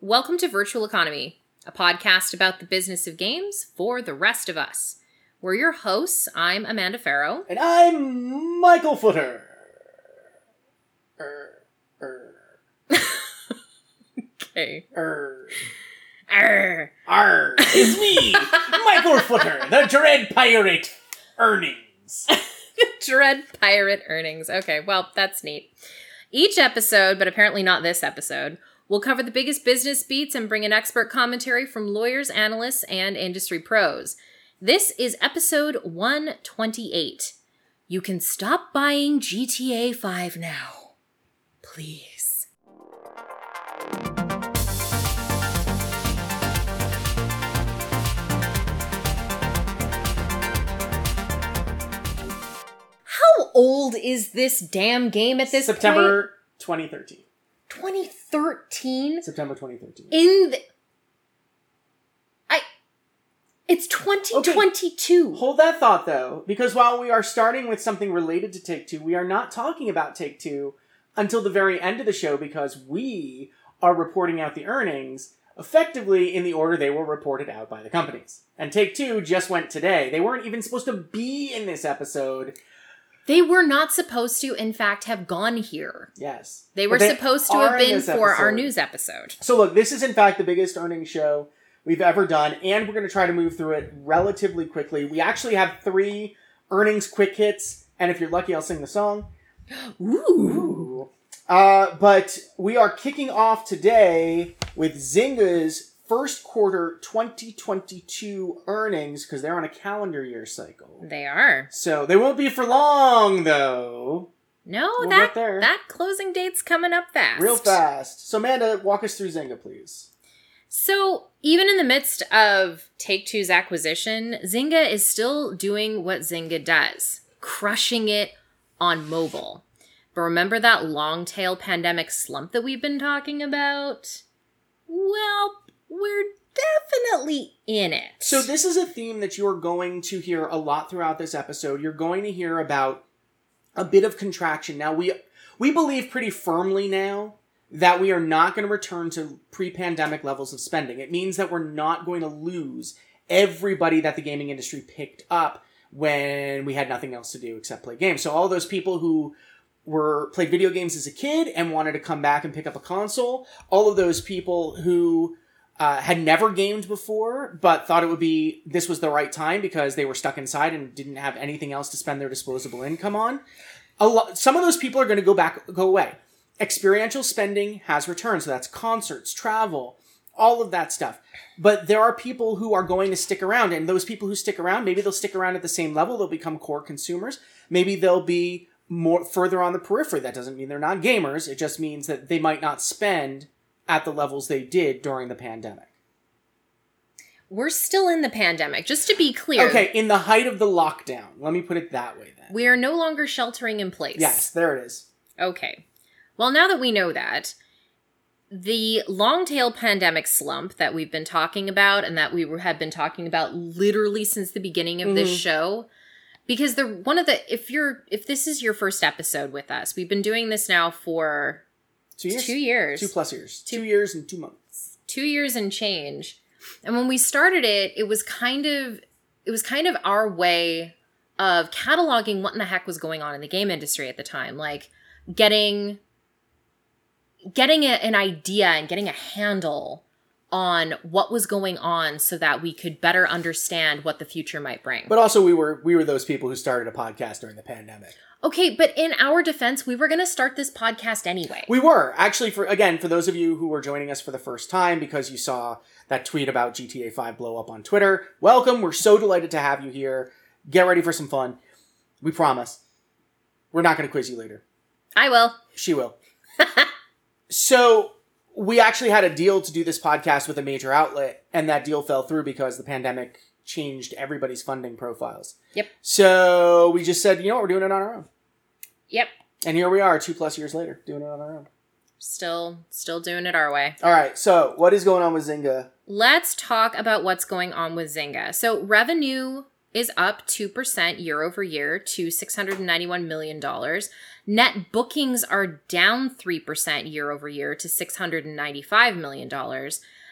Welcome to Virtual Economy, a podcast about the business of games for the rest of us. We're your hosts. I'm Amanda Farough. And I'm Michael Futter. Er, er, Okay. er, Arr. arr. It's me, Michael Futter, the Dread Pirate Earnings. Dread pirate earnings. Okay, well, that's neat. Each episode, but apparently not this episode, will cover the biggest business beats and bring an expert commentary from lawyers, analysts, and industry pros. This is episode 128. You can stop buying GTA 5 now. Please. How old is this damn game at this point? September 2013. 2013? September 2013. In the. I. It's 2022. Hold that thought though, because while we are starting with something related to Take Two, we are not talking about Take Two until the very end of the show because we are reporting out the earnings effectively in the order they were reported out by the companies. And Take Two just went today. They weren't even supposed to be in this episode. They were not supposed to, in fact, have gone here. Yes. They were But supposed to have been for our news episode. So look, this is in fact the biggest earnings show we've ever done, and we're going to try to move through it relatively quickly. We actually have three earnings quick hits, and if you're lucky, I'll sing the song. Ooh. Uh, but we are kicking off today with Zynga's first quarter 2022 earnings because they're on a calendar year cycle. They are. So they won't be for long, though. No, We'll that that closing date's coming up fast. Real fast. So, Amanda, walk us through Zynga, please. So, even in the midst of Take Two's acquisition, Zynga is still doing what Zynga does, crushing it on mobile. But remember that long tail pandemic slump that we've been talking about? Well, we're definitely in it. So this is a theme that you are going to hear a lot throughout this episode. You're going to hear about a bit of contraction. Now we we believe pretty firmly now that we are not going to return to pre-pandemic levels of spending. It means that we're not going to lose everybody that the gaming industry picked up when we had nothing else to do except play games. So all those people who were played video games as a kid and wanted to come back and pick up a console, all of those people who uh, had never gamed before, but thought it would be this was the right time because they were stuck inside and didn't have anything else to spend their disposable income on. A lot, some of those people are going to go back, go away. Experiential spending has returned, so that's concerts, travel, all of that stuff. But there are people who are going to stick around, and those people who stick around, maybe they'll stick around at the same level. They'll become core consumers. Maybe they'll be more further on the periphery. That doesn't mean they're not gamers. It just means that they might not spend at the levels they did during the pandemic. we're still in the pandemic, just to be clear. Okay, in the height of the lockdown. Let me put it that way then. We are no longer sheltering in place. Yes, there it is. Okay. Well, now that we know that, the long tail pandemic slump that we've been talking about and that we have been talking about literally since the beginning of this Mhm. show, because the one of the if you're if this is your first episode with us, we've been doing this now for Two years? two years, Two plus years. Two- Two years and two months. two years and change. And when we started it, it was kind of it was kind of our way of cataloging what in the heck was going on in the game industry at the time, like getting getting a, an idea and getting a handle on what was going on so that we could better understand what the future might bring. But also we were we were those people who started a podcast during the pandemic. Okay, but in our defense, we were going to start this podcast anyway. We were actually for again for those of you who were joining us for the first time because you saw that tweet about GTA 5 blow up on Twitter. Welcome. We're so delighted to have you here. Get ready for some fun. We promise. We're not going to quiz you later. I will. She will. so we actually had a deal to do this podcast with a major outlet, and that deal fell through because the pandemic changed everybody's funding profiles. Yep. So we just said, you know what, we're doing it on our own. Yep. And here we are, two plus years later, doing it on our own. Still still doing it our way. All right. So what is going on with Zynga? Let's talk about what's going on with Zynga. So, revenue is up 2% year over year to $691 million. Net bookings are down 3% year over year to $695 million.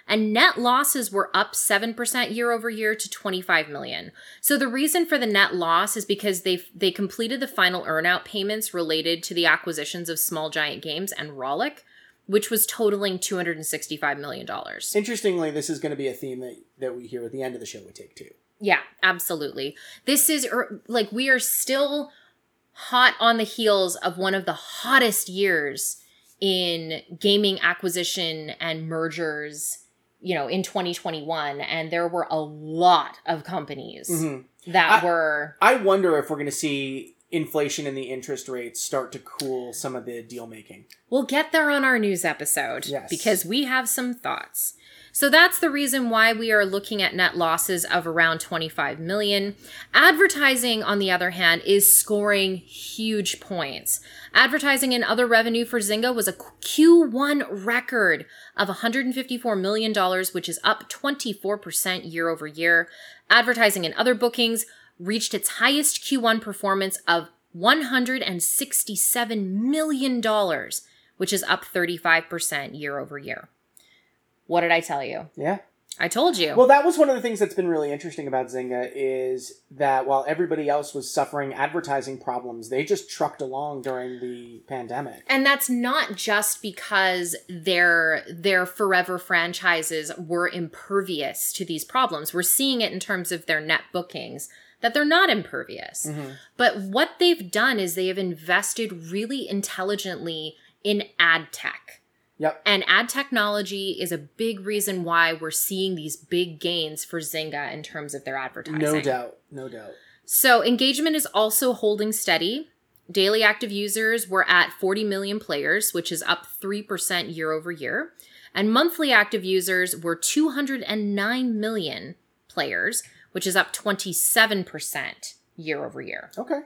And net losses were up 7% year over year to 25 million. So the reason for the net loss is because they they completed the final earnout payments related to the acquisitions of Small Giant Games and Rollic, which was totaling 265 million dollars. Interestingly, this is going to be a theme that, that we hear at the end of the show we Take Two. Yeah, absolutely. This is er, like we are still hot on the heels of one of the hottest years in gaming acquisition and mergers, you know, in 2021 and there were a lot of companies Mhm. that I- were I wonder if we're going to see inflation and the interest rates start to cool some of the deal making. We'll get there on our news episode Yes. because we have some thoughts. So that's the reason why we are looking at net losses of around 25 million. Advertising on the other hand is scoring huge points. Advertising and other revenue for Zynga was a Q1 record of 154 million dollars which is up 24% year over year. Advertising and other bookings reached its highest Q1 performance of $167 million, which is up 35% year over year. What did I tell you? Yeah. I told you. Well, that was one of the things that's been really interesting about Zynga is that while everybody else was suffering advertising problems, they just trucked along during the pandemic. and that's not just because their their forever franchises were impervious to these problems. We're seeing it in terms of their net bookings that they're not impervious. Mhm. But what they've done is they have invested really intelligently in ad tech. Yep. And ad technology is a big reason why we're seeing these big gains for Zynga in terms of their advertising. No doubt. No doubt. So engagement is also holding steady. Daily active users were at 40 million players, which is up 3% year over year. And monthly active users were 209 million players, which is up 27% year over year. Okay.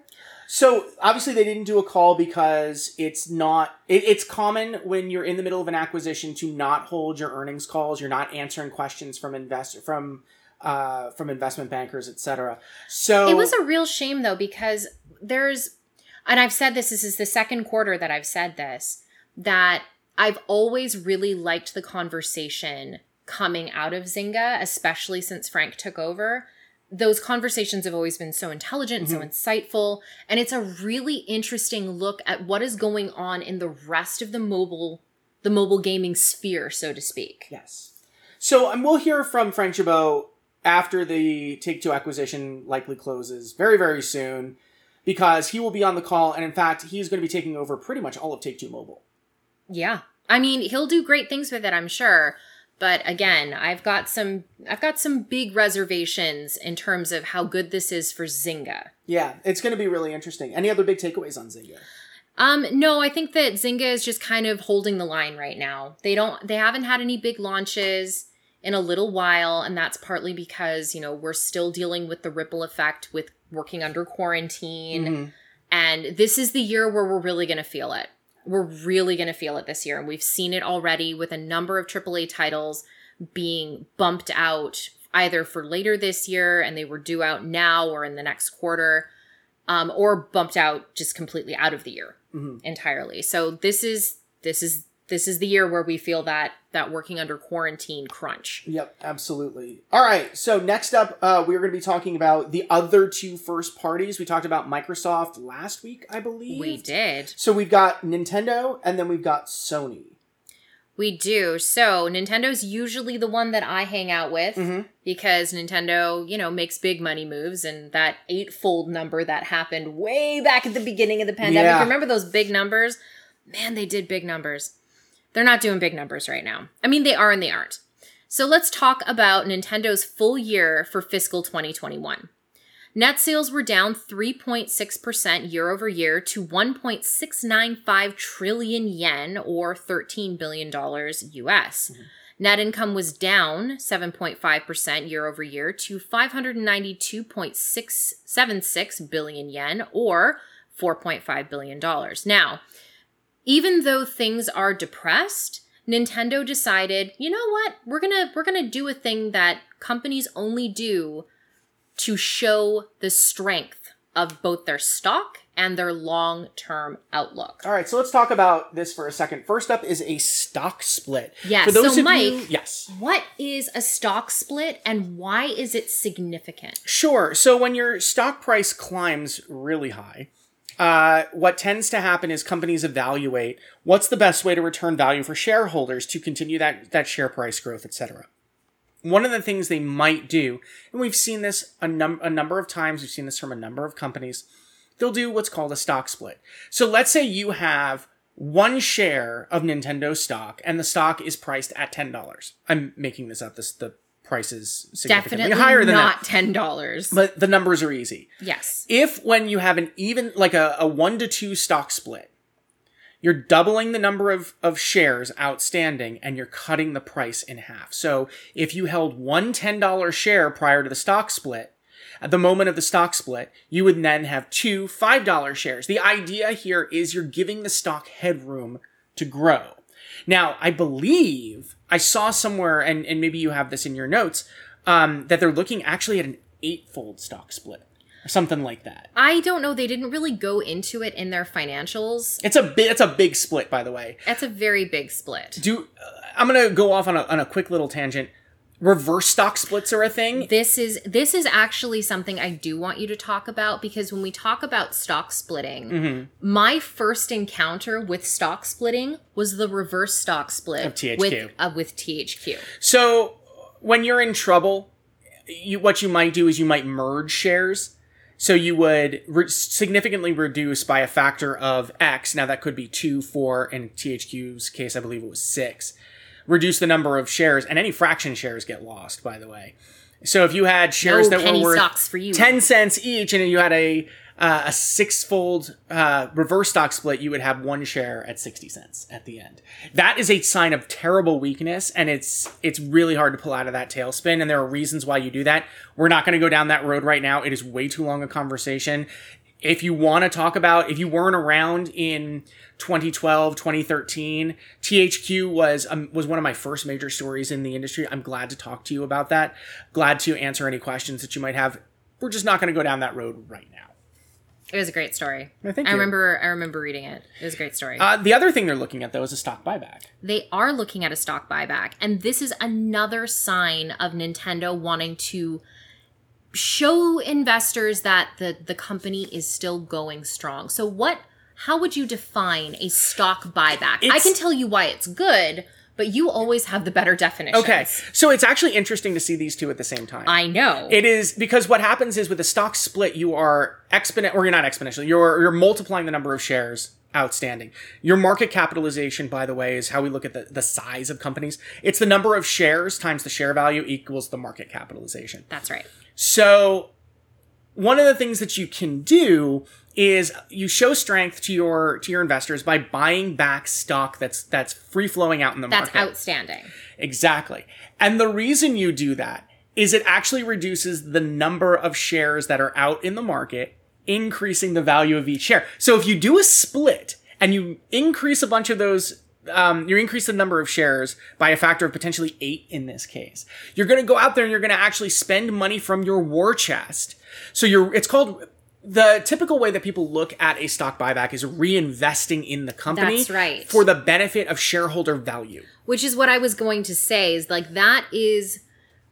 So obviously they didn't do a call because it's not. It, it's common when you're in the middle of an acquisition to not hold your earnings calls. You're not answering questions from investor from uh, from investment bankers, etc. So It was a real shame though because there's and I've said this this is the second quarter that I've said this that I've always really liked the conversation coming out of Zynga especially since Frank took over those conversations have always been so intelligent, so insightful, and it's a really interesting look at what is going on in the rest of the mobile the mobile gaming sphere, so to speak. Yes. So um, we'll hear from Frank Gibeau after the Take Two acquisition likely closes very, very soon because he will be on the call. And in fact, he's going to be taking over pretty much all of Take Two Mobile. Yeah. I mean, he'll do great things with it, I'm sure. But again, I've got some I've got some big reservations in terms of how good this is for Zynga. Yeah, it's going to be really interesting. Any other big takeaways on Zynga? Um, no, I think that Zynga is just kind of holding the line right now. They don't they haven't had any big launches in a little while, and that's partly because, you know, we're still dealing with the ripple effect with working under quarantine. Mhm. And this is the year where we're really going to feel it. We're really going to feel it this year. And we've seen it already with a number of AAA titles being bumped out either for later this year and they were due out now or in the next quarter, um, or bumped out just completely out of the year Mhm. entirely. So this is this is this is the year where we feel that that working under quarantine crunch. Yep, absolutely. All right, so next up, uh, we're going to be talking about the other two first parties. We talked about Microsoft last week, I believe. We did. So we've got Nintendo, and then we've got Sony. We do. So Nintendo's usually the one that I hang out with Mhm. because Nintendo, you know, makes big money moves and that eightfold number that happened way back at the beginning of the pandemic. Yeah. Remember those big numbers? Man, they did big numbers. They're not doing big numbers right now. I mean, they are and they aren't. So let's talk about Nintendo's full year for fiscal 2021. Net sales were down 3.6% year over year to 1.695 trillion yen or $13 billion US. Mm-hmm. Net income was down 7.5% year over year to 592.676 billion yen or $4.5 billion. Now, even though things are depressed, Nintendo decided, you know what? We're going to we're going to do a thing that companies only do to show the strength of both their stock and their long term outlook. All right, so let's talk about this for a second. First up is a stock split. Yes, For those so of Mike- you, yes. What is a stock split and why is it significant? Sure. So when your stock price climbs really high, uh, what tends to happen is companies evaluate what's the best way to return value for shareholders to continue that, that share price growth, etc. One of the things they might do, and we've seen this a, num- a number of times, we've seen this from a number of companies, they'll do what's called a stock split. So let's say you have one share of Nintendo stock and the stock is priced at $10. I'm making this up. This the price is significantly Definitely higher than that. not ten dollars. But the numbers are easy. Yes. If when you have an even like a, a one to two stock split, you're doubling the number of, of shares outstanding and you're cutting the price in half. So if you held one $10 share prior to the stock split, at the moment of the stock split, you would then have two $5 shares. The idea here is you're giving the stock headroom to grow. Now, I believe I saw somewhere, and, and maybe you have this in your notes, um, that they're looking actually at an eightfold stock split or something like that. I don't know. They didn't really go into it in their financials. It's a bit. It's a big split, by the way. That's a very big split. Do uh, I'm gonna go off on a on a quick little tangent. Reverse stock splits are a thing. This is this is actually something I do want you to talk about because when we talk about stock splitting, Mm-hmm. my first encounter with stock splitting was the reverse stock split Of THQ. with uh, with THQ. So when you're in trouble, you what you might do is you might merge shares. So you would re- significantly reduce by a factor of X. Now that could be two, four. In THQ's case, I believe it was six. Reduce the number of shares, and any fraction shares get lost. By the way, so if you had shares No that were worth. 10 cents each and you had a uh, a six-fold uh, reverse stock split you would have one share at 60 cents at the end that is a sign of terrible weakness and it's it's really hard to pull out of that tailspin and there are reasons why you do that we're not going to go down that road right now it is way too long a conversation if you want to talk about if you weren't around in 2012 2013 thq was um, was one of my first major stories in the industry i'm glad to talk to you about that glad to answer any questions that you might have we're just not going to go down that road right now It was a great story. I I remember I remember reading it. It was a great story. uh, the other thing they're looking at though is a stock buyback they are looking at a stock buyback and this is another sign of Nintendo wanting to show investors that the the company is still going strong. So what how would you define a stock buyback? I can tell you why it's good, but you always have the better definition. okay so it's actually interesting to see these two at the same time I know. It is because what happens is with a stock split, you are exponent, or you're not exponentially. You're you're multiplying the number of shares outstanding. Your market capitalization, by the way, is how we look at the, the size of companies. It's the number of shares times the share value equals the market capitalization. That's right. So one of the things that you can do is you show strength to your to your investors by buying back stock that's that's free flowing out in the That's market. That's outstanding. Exactly. And the reason you do that is it actually reduces the number of shares that are out in the market, increasing the value of each share. So if you do a split and you increase a bunch of those, um, you increase the number of shares by a factor of potentially eight in this case, you're going to go out there and you're going to actually spend money from your war chest. So you're, it's called, the typical way that people look at a stock buyback is reinvesting in the company That's right. for the benefit of shareholder value. Which is what I was going to say is like that is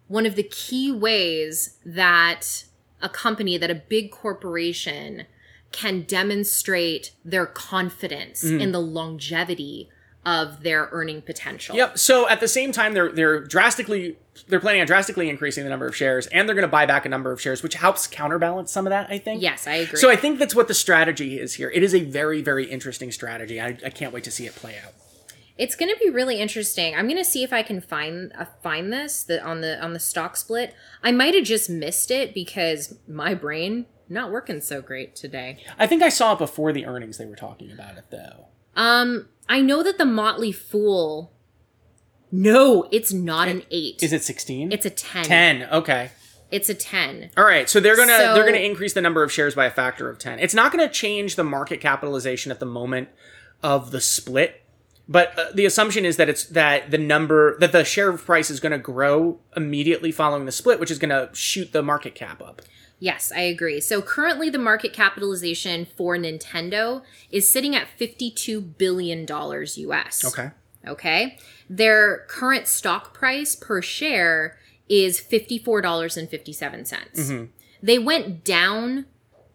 one of the key ways that a company, that a big corporation can demonstrate their confidence Mm-hmm. in the longevity of their earning potential. Yep. So at the same time, they're they're drastically they're planning on drastically increasing the number of shares, and they're going to buy back a number of shares, which helps counterbalance some of that. I think. Yes, I agree. So I think that's what the strategy is here. It is a very very interesting strategy. I, I can't wait to see it play out. It's going to be really interesting. I'm going to see if I can find uh, find this the, on the on the stock split. I might have just missed it because my brain not working so great today. I think I saw it before the earnings. They were talking about it though. Um, I know that the Motley Fool. No, it's not an eight. Is it sixteen? It's a ten. ten. Okay. It's a ten. All right, so they're gonna So- they're gonna increase the number of shares by a factor of ten. It's not gonna change the market capitalization at the moment of the split, but uh, the assumption is that it's that the number that the share price is gonna grow immediately following the split, which is gonna shoot the market cap up. Yes, I agree. So currently, the market capitalization for Nintendo is sitting at $52 billion US. Okay. Okay. Their current stock price per share is $54.57. Mm-hmm. They went down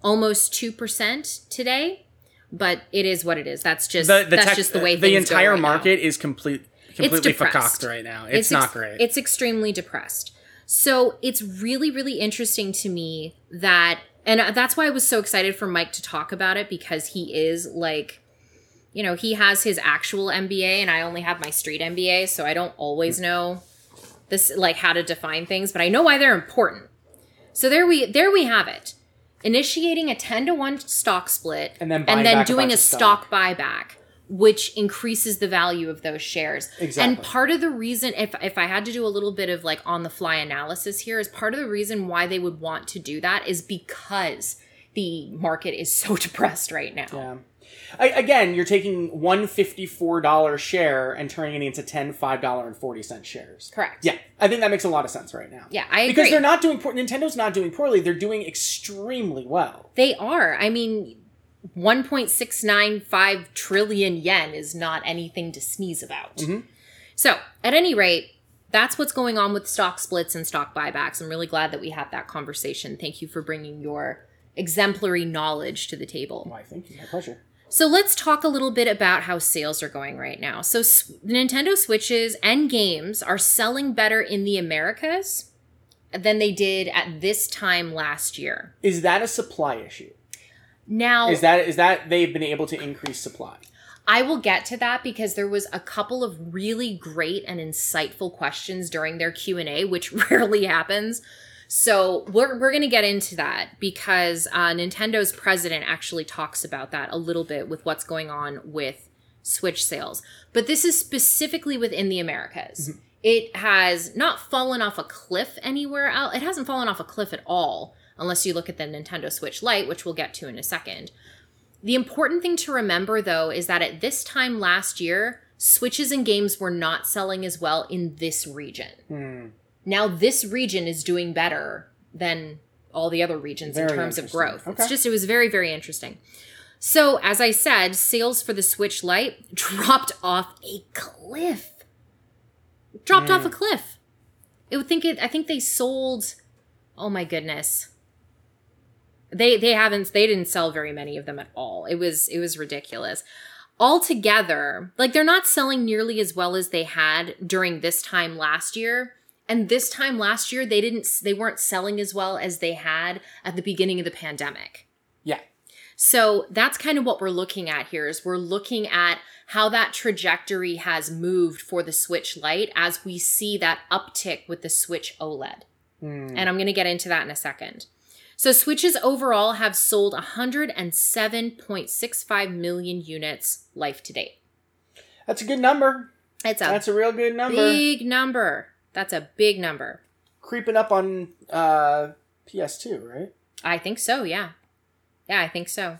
almost 2% today, but it is what it is. That's just The, the that's tech- just the way the entire right now. market is complete completely depressed. fucked right now. It's, not ex- great. It's extremely depressed. So it's really, really interesting to me that, and that's why I was so excited for Mike to talk about it because he is like, you know, he has his actual MBA and I only have my street MBA, so I don't always know this like how to define things, but I know why they're important. So there we there we have it. Initiating a 10 to 1 stock split And then and then a doing a of stock buyback which increases the value of those shares. Exactly. And part of the reason if if I had to do a little bit of like on the fly analysis here is part of the reason why they would want to do that is because the market is so depressed right now. yeah. I, again, you're taking one fifty-four dollar share and turning it into ten five dollar and forty cent shares. Correct. Yeah, I think that makes a lot of sense right now. Yeah, I because agree. they're not doing poor. Nintendo's not doing poorly. They're doing extremely well. They are. I mean, 1.695 trillion yen is not anything to sneeze about. Mm-hmm. So, at any rate, that's what's going on with stock splits and stock buybacks. I'm really glad that we had that conversation. Thank you for bringing your exemplary knowledge to the table. Why? Thank you. My pleasure. So let's talk a little bit about how sales are going right now. So s- Nintendo Switches and games are selling better in the Americas than they did at this time last year. Is that a supply issue? Now, Is that is that they've been able to increase supply? I will get to that because there was a couple of really great and insightful questions during their Q&A which rarely happens. So we're, we're going to get into that because uh, Nintendo's president actually talks about that a little bit with what's going on with Switch sales. But this is specifically within the Americas. It has not fallen off a cliff anywhere else. It hasn't fallen off a cliff at all, unless you look at the Nintendo Switch Lite, which we'll get to in a second. The important thing to remember, though, is that at this time last year, Switches and games were not selling as well in this region. Hmm. Now, this region is doing better than all the other regions in terms of growth. Okay. It's just, it was very, very interesting. So, as I said, sales for the Switch Lite dropped off a cliff. Dropped off a cliff. It would think it. I think they sold. Oh my goodness. They they haven't. They didn't sell very many of them at all. It was it was ridiculous. Altogether, like they're not selling nearly as well as they had during this time last year. And this time last year, they didn't. They weren't selling as well as they had at the beginning of the pandemic. Yeah. So that's kind of what we're looking at here is we're looking at how that trajectory has moved for the Switch Lite as we see that uptick with the Switch OLED. Hmm. And I'm going to get into that in a second. So Switches overall have sold 107.65 million units life to date. That's a good number. It's a That's a real good number. big number. That's a big number. Creeping up on uh, PS2, right? I think so, yeah. Yeah, I think so.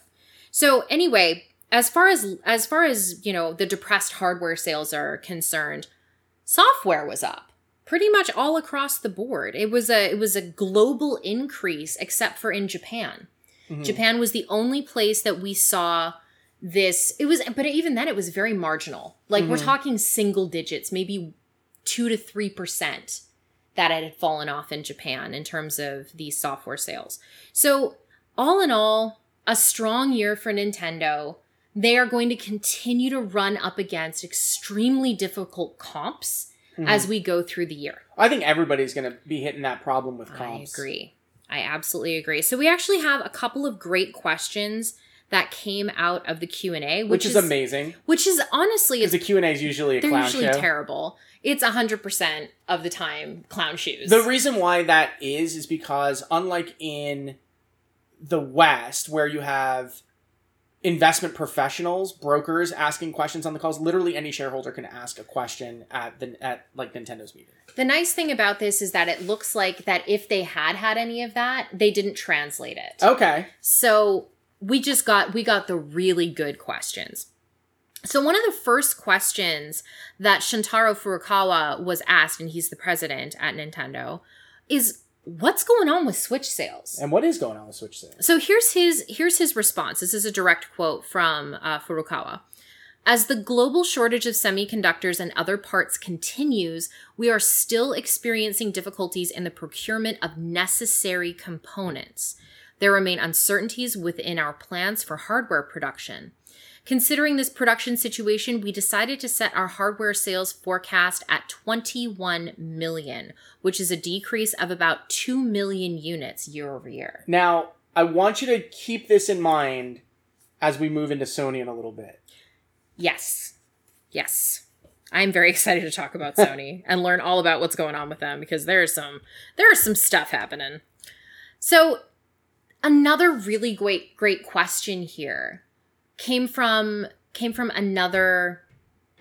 So anyway, as far as as far as, you know, the depressed hardware sales are concerned, software was up pretty much all across the board. It was a it was a global increase except for in Japan. Mhm. Japan was the only place that we saw this it was but even then it was very marginal. Like we're Mhm. talking single digits, maybe 2 to 3% that it had fallen off in Japan in terms of these software sales. So, all in all, a strong year for Nintendo. They are going to continue to run up against extremely difficult comps Mhm. as we go through the year. I think everybody's going to be hitting that problem with comps. I agree. I absolutely agree. So we actually have a couple of great questions that came out of the Q&A, which, Which, is, amazing. Which is honestly Because it's, the Q&A is usually a they're usually show. terrible. It's 100% of the time clown shoes. The reason why that is is because unlike in the West, where you have investment professionals, brokers asking questions on the calls, literally any shareholder can ask a question at the at like Nintendo's meeting. The nice thing about this is that it looks like that if they had had any of that, they didn't translate it. Okay. So we just got we got the really good questions. So one of the first questions that Shuntaro Furukawa was asked, and he's the president at Nintendo, is what's going on with Switch sales? And what is going on with Switch sales? So here's his here's his response. This is a direct quote from uh, Furukawa. As the global shortage of semiconductors and other parts continues, we are still experiencing difficulties in the procurement of necessary components. There remain uncertainties within our plans for hardware production. Considering this production situation, we decided to set our hardware sales forecast at 21 million, which is a decrease of about 2 million units year over year. Now, I want you to keep this in mind as we move into Sony in a little bit. Yes. Yes. I'm very excited to talk about Sony and learn all about what's going on with them because there's some there's some stuff happening. So, another really great great question here came from came from another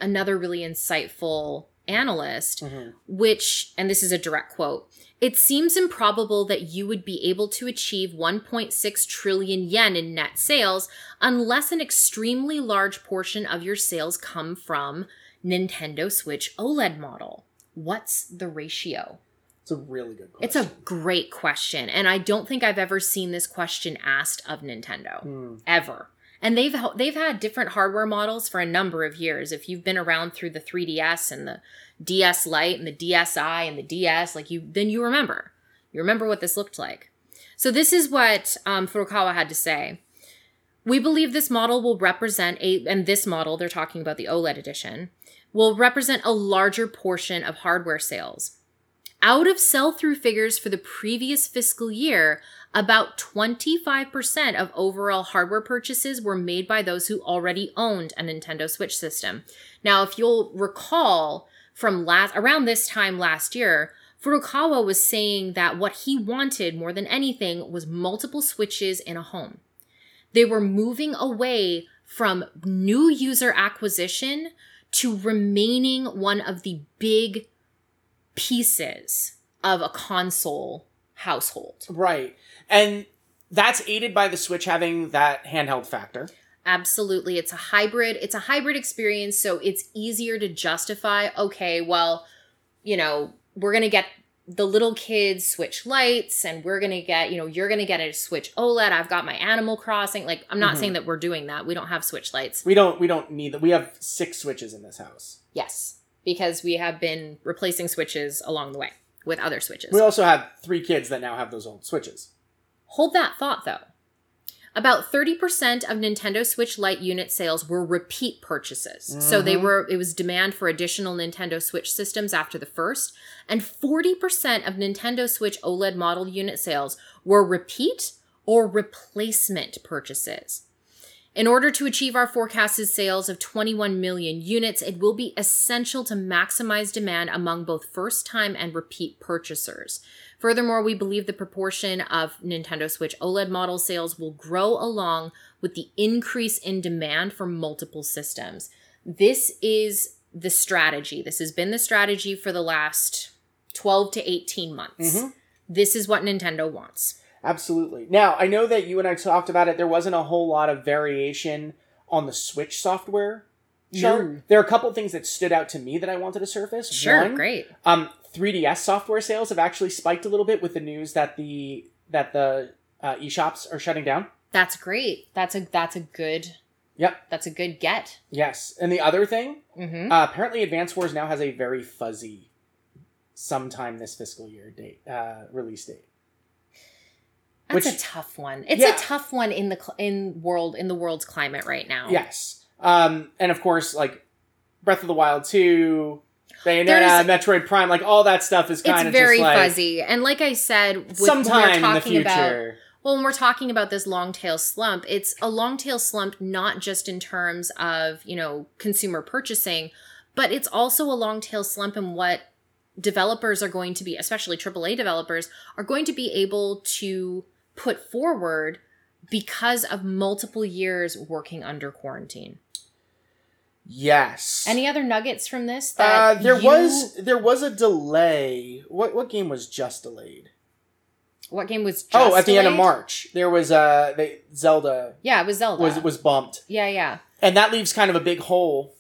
another really insightful analyst Mm-hmm. which and this is a direct quote it seems improbable that you would be able to achieve 1.6 trillion yen in net sales unless an extremely large portion of your sales come from Nintendo Switch OLED model. What's the ratio? It's a really good question. It's a great question, and I don't think I've ever seen this question asked of Nintendo Hmm. ever. And they've they've had different hardware models for a number of years. If you've been around through the 3DS and the DS Lite and the DSi and the DS, like you, then you remember. You remember what this looked like. So this is what um, Furukawa had to say. We believe this model will represent a, and this model, they're talking about the OLED edition, will represent a larger portion of hardware sales. Out of sell through figures for the previous fiscal year, about 25% of overall hardware purchases were made by those who already owned a Nintendo Switch system. Now, if you'll recall from last around this time last year, Furukawa was saying that what he wanted more than anything was multiple switches in a home. They were moving away from new user acquisition to remaining one of the big pieces of a console household. Right. And that's aided by the Switch having that handheld factor. Absolutely. It's a hybrid. It's a hybrid experience, so it's easier to justify, okay, well, you know, we're going to get the little kids Switch Lites and we're going to get, you know, you're going to get a Switch OLED. I've got my Animal Crossing. Like I'm not Mhm. saying that we're doing that. We don't have Switch Lites. We don't we don't need that. We have six switches in this house. Yes, because we have been replacing switches along the way with other switches. We also have three kids that now have those old switches. Hold that thought though. About 30% of Nintendo Switch Lite unit sales were repeat purchases. So they Mhm. were it was demand for additional Nintendo Switch systems after the first, and 40% of Nintendo Switch OLED model unit sales were repeat or replacement purchases. In order to achieve our forecasted sales of 21 million units, it will be essential to maximize demand among both first time and repeat purchasers. Furthermore, we believe the proportion of Nintendo Switch OLED model sales will grow along with the increase in demand for multiple systems. This is the strategy. This has been the strategy for the last 12 to 18 months. Mhm. This is what Nintendo wants. Absolutely. Now, I know that you and I talked about it. There wasn't a whole lot of variation on the Switch software chart. No. There are a couple things that stood out to me that I wanted to surface. Sure, One, great. Um, 3DS software sales have actually spiked a little bit with the news that the that the uh, eShops are shutting down. That's great. That's a that's a good Yep. that's a good get. Yes. And the other thing, Mm-hmm. uh, apparently, Advance Wars now has a very fuzzy, sometime this fiscal year date uh, release date. That's which- a tough one. It's Yeah. a tough one in the cl- in world in the world's climate right now. Yes. Um, and of course, like Breath of the Wild 2, Bayonetta, There's- Metroid Prime, like all that stuff is kind of very just like fuzzy. And like I said, with, sometime we're in the talking about future. well, when we're talking about this long tail slump, it's a long tail slump not just in terms of, you know, consumer purchasing, but it's also a long tail slump in what developers are going to be, especially AAA developers, are going to be able to put forward because of multiple years working under quarantine. Yes. Any other nuggets from this? uh, there you- was there was a delay. What what game was just delayed? what game was? Just oh, at the end of? March, there was uh they, Zelda Yeah, it was Zelda. was it was bumped, yeah, yeah. and that leaves kind of a big hole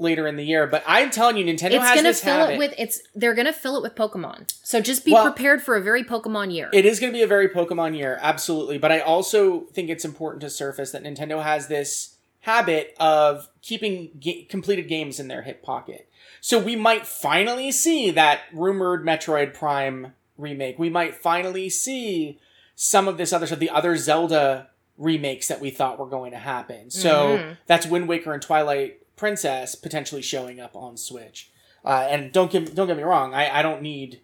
later in the year. But I'm telling you, Nintendo it's has gonna this fill habit. it with it's they're gonna fill it with Pokemon. So just be Well- prepared for a very Pokemon year. It is going to be a very Pokemon year, absolutely. But I also think it's important to surface that Nintendo has this habit of keeping completed games in their hip pocket. So we might finally see that rumored Metroid Prime remake. We might finally see some of this other stuff, the other Zelda remakes that we thought were going to happen. So Mhm. that's Wind Waker and Twilight Princess potentially showing up on Switch. Uh, and don't get don't get me wrong, I, I don't need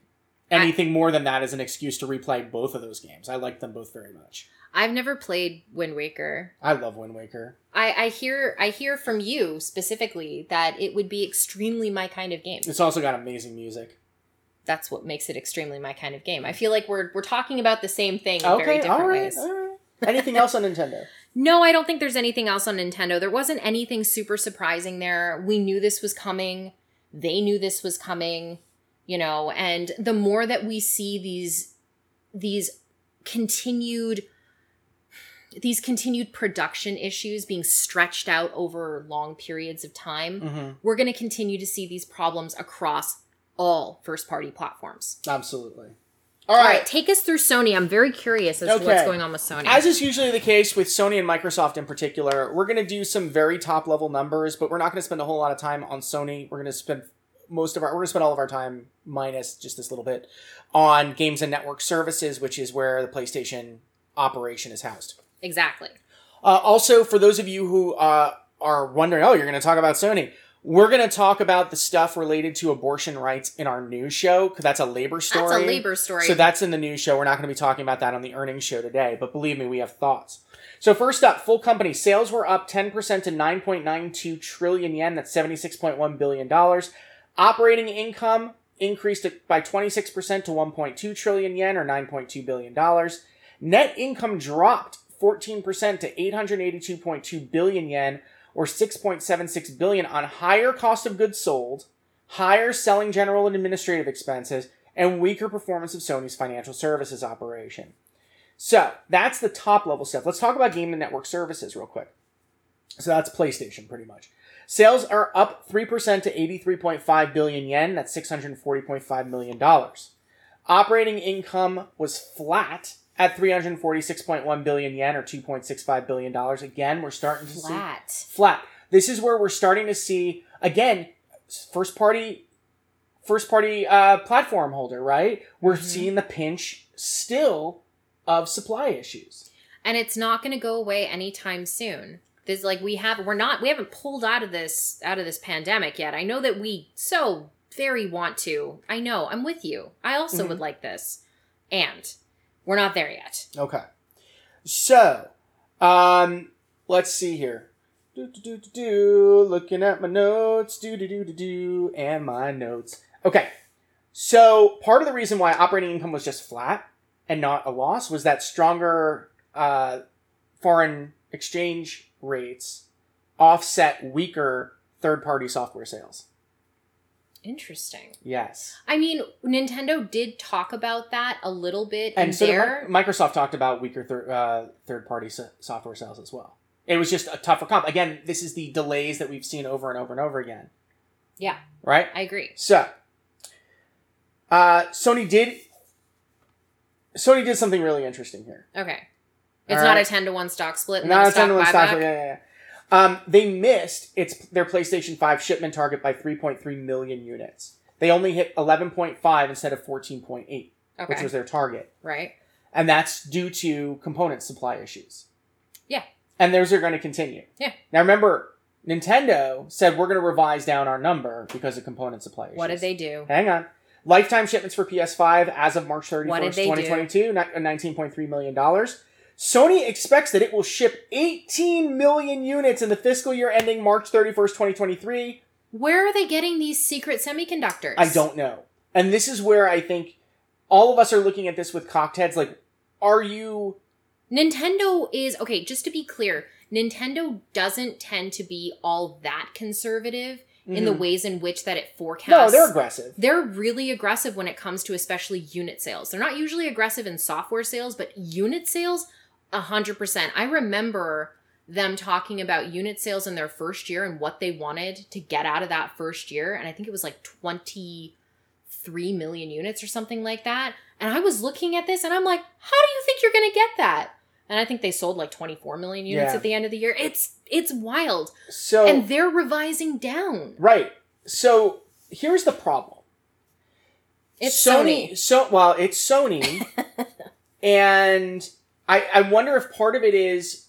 anything more than that as an excuse to replay both of those games. I like them both very much. I've never played Wind Waker. I love Wind Waker. I, I hear I hear from you specifically that it would be extremely my kind of game. It's also got amazing music. That's what makes it extremely my kind of game. I feel like we're we're talking about the same thing in very Okay, different all right, ways. all right. Anything else on Nintendo? No, I don't think there's anything else on Nintendo. There wasn't anything super surprising there. We knew this was coming. They knew this was coming, you know, and the more that we see these these continued these continued production issues being stretched out over long periods of time, hmm we're going to continue to see these problems across all first party platforms. Absolutely. All right. take us through Sony. I'm very curious as to what's going on with Sony. As is usually the case with Sony and Microsoft in particular, we're going to do some very top level numbers, but we're not going to spend a whole lot of time on Sony. We're going to spend most of our we're going to spend all of our time minus just this little bit on games and network services, which is where the PlayStation operation is housed. exactly. Uh, also, for those of you who uh, are wondering, oh, you're going to talk about Sony. We're going to talk about the stuff related to abortion rights in our new show because that's a labor story. That's a labor story. So that's in the new show. We're not going to be talking about that on the earnings show today, but believe me, we have thoughts. So first up, full company sales were up 10% to 9.92 trillion yen. That's 76.1 billion dollars. Operating income increased by 26% to 1.2 trillion yen or 9.2 billion dollars. Net income dropped 14% to 882.2 billion yen or 6.76 billion on higher cost of goods sold, higher selling general and administrative expenses, and weaker performance of Sony's financial services operation. So that's the top level stuff. Let's talk about game and network services real quick. So that's PlayStation pretty much. Sales are up 3% to 83.5 billion yen. That's $640.5 million. Operating income was flat at 346.1 billion yen or 2.65 billion dollars. Again, we're starting to see Flat. flat. This is where we're starting to see again first party first party uh, platform holder, right? We're Mhm. seeing the pinch still of supply issues. And it's not going to go away anytime soon. this like we have we're not we haven't pulled out of this out of this pandemic yet. I know that we so very want to. I know. I'm with you. I also Mhm. would like this. And we're not there yet. Okay. So, um, let's see here. Do, do, do, do, do. Looking at my notes. Do, do, do, do, do. And my notes. Okay. So, part of the reason why operating income was just flat and not a loss was that stronger uh, foreign exchange rates offset weaker third party software sales. Interesting. Yes. I mean, Nintendo did talk about that a little bit And so their Microsoft talked about weaker thir- uh, third party so- software sales as well. It was just a tougher comp. Again, this is the delays that we've seen over and over and over again. Yeah. Right? I agree. So, uh, Sony did. Sony did something really interesting here. Okay. It's All not right. a 10 to 1 stock split Not a a 10 to 1 stock, split. yeah, yeah, yeah. Um, they missed its their PlayStation 5 shipment target by 3.3 million units. They only hit 11.5 instead of 14.8, which was their target. right. and that's due to component supply issues. Yeah. And those are going to continue. Yeah. Now remember, Nintendo said we're going to revise down our number because of component supply issues. What did they do? Hang on. Lifetime shipments for PS5 as of March 31st, What did they do? 2022, uh, $19.3 million. Sony expects that it will ship 18 million units in the fiscal year ending March 31st, 2023. Where are they getting these secret semiconductors? I don't know. And this is where I think all of us are looking at this with cocked heads. Like, are you Nintendo is okay, just to be clear, Nintendo doesn't tend to be all that conservative in the Mhm. ways in which that it forecasts. No, they're aggressive. They're really aggressive when it comes to especially unit sales. They're not usually aggressive in software sales, but unit sales, 100%. I remember them talking about unit sales in their first year and what they wanted to get out of that first year. And I think it was like 23 million units or something like that. And I was looking at this and I'm like, how do you think you're going to get that? And I think they sold like 24 million units Yeah. at the end of the year. It's it's wild. So And they're revising down. right. So here's the problem. It's Sony. Sony. So well, it's Sony, and I I wonder if part of it is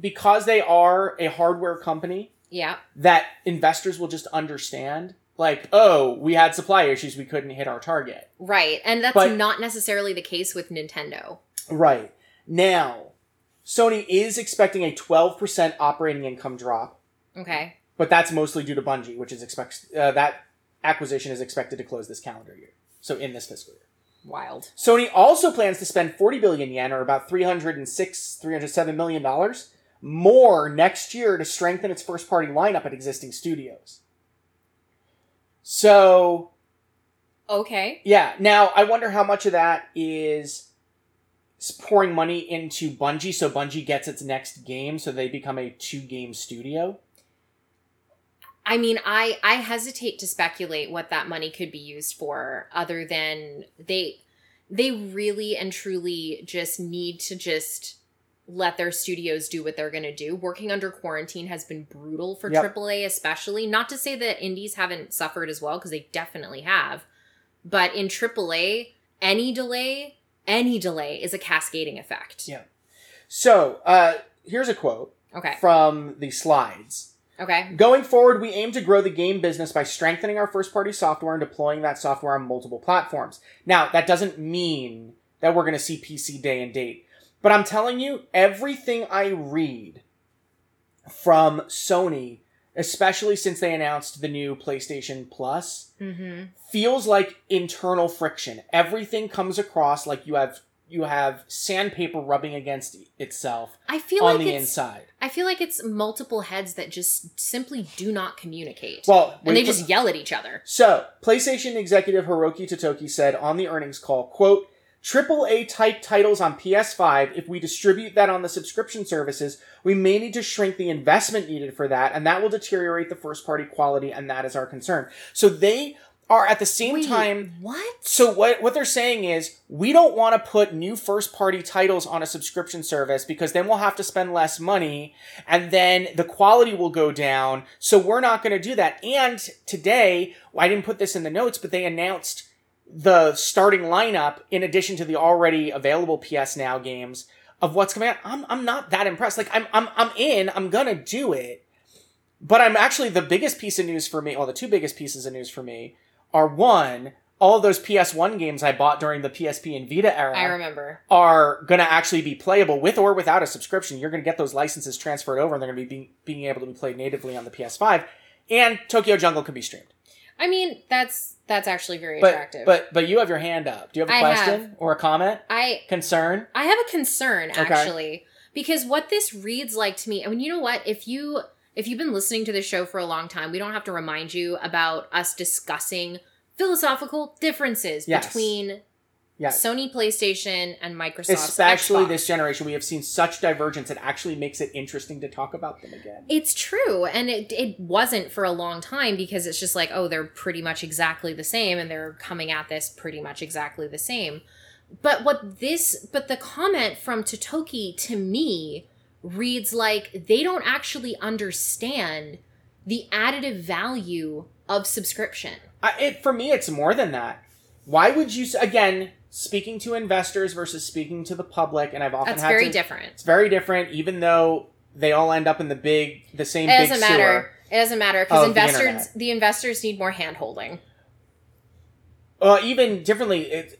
because they are a hardware company Yeah. that investors will just understand. Like, oh, we had supply issues, we couldn't hit our target. Right. And that's But- not necessarily the case with Nintendo. Right. Now, Sony is expecting a 12% operating income drop, Okay. but that's mostly due to Bungie, which is expect uh, that acquisition is expected to close this calendar year. So in this fiscal year. Wild. Sony also plans to spend 40 billion yen or about 306 307 million dollars more next year to strengthen its first party lineup at existing studios. So, Okay. yeah, now I wonder how much of that is pouring money into Bungie so Bungie gets its next game so they become a two game studio. I mean, I I hesitate to speculate what that money could be used for other than they they really and truly just need to just let their studios do what they're going to do. Working under quarantine has been brutal for Yep. AAA especially. Not to say that indies haven't suffered as well because they definitely have. But in AAA, any delay, any delay is a cascading effect. Yeah. So, uh, here's a quote Okay. from the slides. Okay. Going forward, we aim to grow the game business by strengthening our first party software and deploying that software on multiple platforms. Now, that doesn't mean that we're going to see PC day and date. But I'm telling you, everything I read from Sony, especially since they announced the new PlayStation Plus, Mhm. feels like internal friction. Everything comes across like you have you have sandpaper rubbing against itself I feel on like the it's inside. I feel like it's multiple heads that just simply do not communicate. Well, and they for- just yell at each other. So, PlayStation executive Hiroki Totoki said on the earnings call, quote, Triple A type titles on PS5, if we distribute that on the subscription services, we may need to shrink the investment needed for that, and that will deteriorate the first party quality, and that is our concern. So they are at the same Wait, time what? so what what they're saying is we don't want to put new first party titles on a subscription service because then we'll have to spend less money and then the quality will go down. So we're not going to do that. And today, I didn't put this in the notes, but they announced the starting lineup in addition to the already available PS Now games of what's coming out. I'm I'm not that impressed. Like I'm I'm I'm in. I'm going to do it. But I'm actually the biggest piece of news for me, well the two biggest pieces of news for me are one, all those PS1 games I bought during the PSP and Vita era I remember. are going to actually be playable with or without a subscription. You're going to get those licenses transferred over and they're going to be being, being able to be played natively on the PS5. And Tokyo Jungle can be streamed. I mean, that's that's actually very But attractive. but but you have your hand up. Do you have a I question or a comment? I Concern? I have a concern Okay. actually because what this reads like to me. I mean, you know what? If you if you've been listening to this show for a long time, we don't have to remind you about us discussing philosophical differences Yes. between. Sony PlayStation and Microsoft. Especially Xbox. this generation, we have seen such divergence. It actually makes it interesting to talk about them again. It's true, and it it wasn't for a long time because it's just like, oh, they're pretty much exactly the same, and they're coming at this pretty much exactly the same. But what this, but the comment from Totoki to me reads like they don't actually understand the additive value of subscription. I, it for me, it's more than that. Why would you? Again, speaking to investors versus speaking to the public, and I've often That's had very to, different. It's very different, even though they all end up in the big, the same It doesn't matter. It doesn't matter because of the investors, the investors need more hand holding. Uh, even differently, it,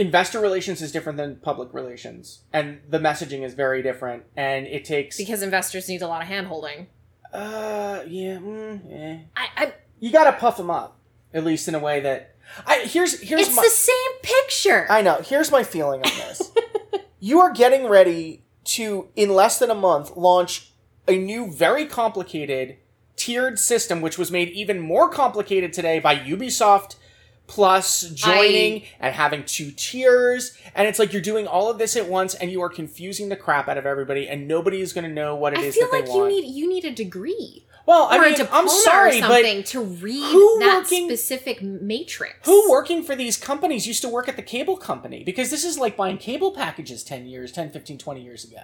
investor relations is different than public relations, and the messaging is very different, and it takes. Because investors need a lot of hand holding. uh, yeah, mm, eh. I, I, you got to puff them up, at least in a way that. I here's here's it's my. the same picture. I know. Here's my feeling on this. you are getting ready to, in less than a month, launch a new, very complicated tiered system, which was made even more complicated today by Ubisoft plus joining and having two tiers. And it's like you're doing all of this at once and you are confusing the crap out of everybody and nobody is going to know what it I is feel that like they you need you need a degree well I mean, I'm sorry or but to read that working- specific matrix. who working for these companies used to work at the cable company? Because this is like buying cable packages 10 years 10 15 20 years ago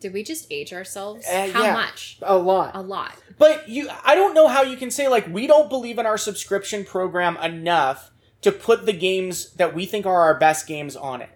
Did we just age ourselves? Uh, How yeah. much? a lot A lot. But you, I don't know how you can say like we don't believe in our subscription program enough to put the games that we think are our best games on it.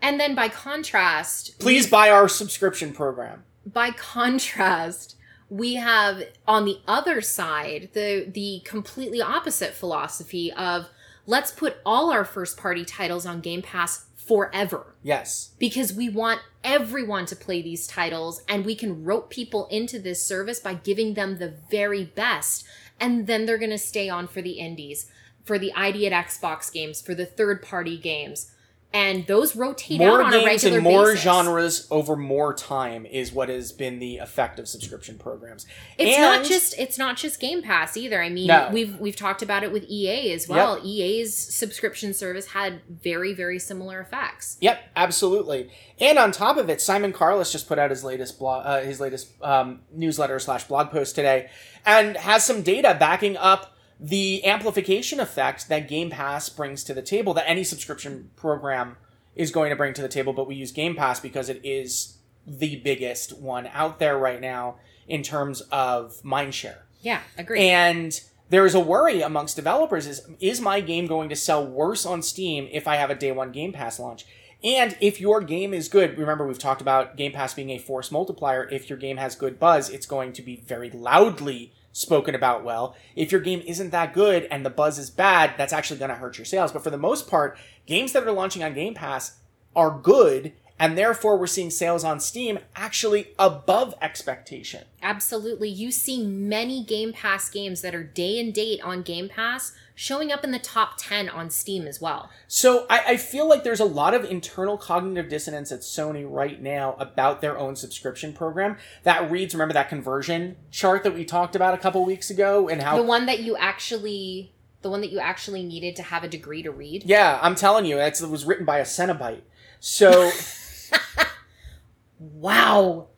And then by contrast, Please we- buy our subscription program. by contrast, we have on the other side the the completely opposite philosophy of let's put all our first party titles on Game Pass forever. Yes. because we want everyone to play these titles and we can rope people into this service by giving them the very best and then they're going to stay on for the indies for the ID at Xbox games for the third party games and those rotate More out on a regular and more basis. genres over more time is what has been the effect of subscription programs. It's And- not just it's not just Game Pass either. I mean, No. we've we've talked about it with EA as well. EA's subscription service had very very similar effects. Yep, absolutely. And on top of it, Simon Carless just put out his latest blog, uh, his latest um, newsletter slash blog post today, and has some data backing up the amplification effect that Game Pass brings to the table. That any subscription program is going to bring to the table, but we use Game Pass because it is the biggest one out there right now in terms of mindshare. Yeah, agree. And there is a worry amongst developers is is my game going to sell worse on Steam if I have a day one Game Pass launch? And if your game is good, remember we've talked about Game Pass being a force multiplier. If your game has good buzz, it's going to be very loudly spoken about well. If your game isn't that good and the buzz is bad, that's actually going to hurt your sales. But for the most part, games that are launching on Game Pass are good, and therefore we're seeing sales on Steam actually above expectation. Absolutely. You see many Game Pass games that are day and date on Game Pass showing up in the top 10 on Steam as well. So I, I feel like there's a lot of internal cognitive dissonance at Sony right now about their own subscription program. That reads, remember that conversion chart that we talked about a couple weeks ago, and how. The one that you actually the one that you actually needed to have a degree to read. yeah, I'm telling you, it was written by a Cenobite. So Wow.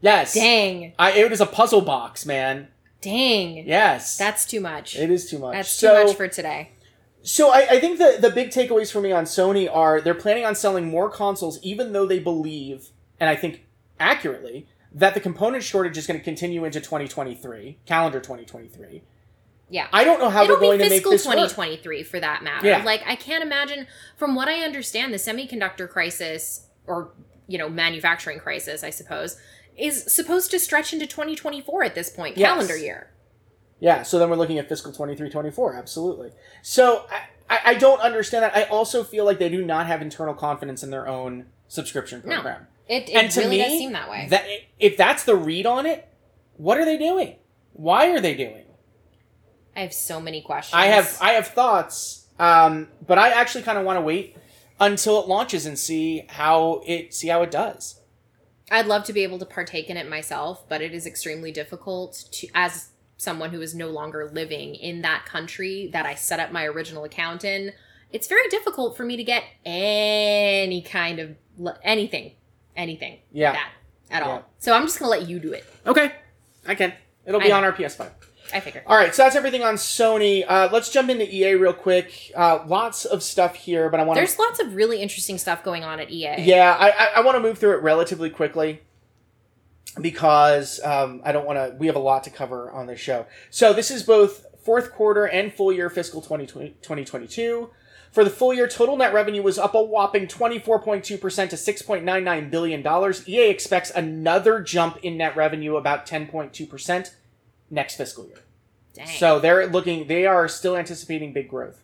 yes, Dang. I, it was a puzzle box, man. Dang. Yes, That's too much. it is too much. That's so, too much for today. So I, I think the the big takeaways for me on Sony are they're planning on selling more consoles, even though they believe, and I think accurately, that the component shortage is going to continue into 2023, calendar 2023. Yeah. I don't know how It'll they're going to make fiscal this work. 2023 for that matter. Yeah. Like I can't imagine from what I understand the semiconductor crisis or you know manufacturing crisis I suppose is supposed to stretch into 2024 at this point Yes. calendar year. Yeah, so then we're looking at fiscal 23, 24, absolutely. So I, I, don't understand that. I also feel like they do not have internal confidence in their own subscription No. program. It, it and to really me, does seem that way. That if that's the read on it, what are they doing? Why are they doing? I have so many questions. I have I have thoughts, um, but I actually kind of want to wait until it launches and see how it see how it does. I'd love to be able to partake in it myself, but it is extremely difficult to as someone who is no longer living in that country that I set up my original account in. It's very difficult for me to get any kind of anything, anything Yeah. that at Yeah. all. So I'm just gonna let you do it. Okay, I can. It'll be I- on our PS5. I figure. All right, so that's everything on Sony. Uh, let's jump into EA real quick. Uh, lots of stuff here, but I want There's lots of really interesting stuff going on at EA. Yeah, I I, I want to move through it relatively quickly because um, I don't want to. We have a lot to cover on this show. So this is both fourth quarter and full year fiscal 2020, 2022. For the full year, total net revenue was up a whopping 24.2% to $6.99 billion. EA expects another jump in net revenue, about 10.2% next fiscal year. Dang. So they're looking, they are still anticipating big growth.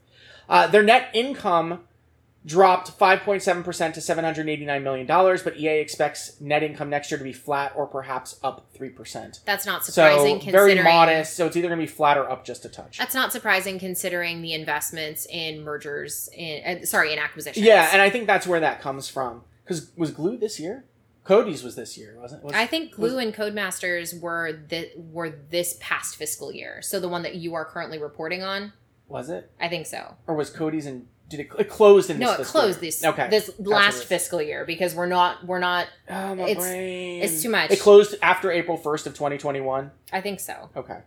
Uh, their net income dropped 5.7% to $789 million, but EA expects net income next year to be flat or perhaps up 3%. that's not surprising So very considering modest. So it's either going to be flat or up just a touch. That's not surprising considering the investments in mergers in uh, sorry in acquisitions. Yeah, and I think that's where that comes from. Because was Glu this year? Codies was this year, wasn't it? Was, I think was- Glu and Codemasters were the were this past fiscal year. So the one that you are currently reporting on. Was it? I think so. Or was Codies and Did it, it closed in No, this it closed year? this Okay. this That's last fiscal year because we're not we're not. Oh, my it's- brain. it's too much. It closed after April 1st of 2021. I think so. Okay.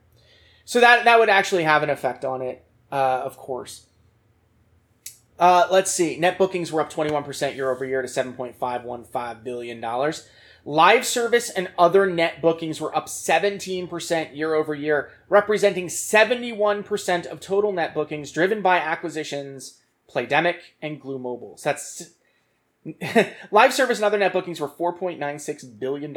So that that would actually have an effect on it, uh, of course. Uh, let's see. Net bookings were up 21% year over year to $7.515 billion. Live service and other net bookings were up 17% year over year, representing 71% of total net bookings driven by acquisitions, Playdemic, and Glu Mobile. So that's live service and other net bookings were $4.96 billion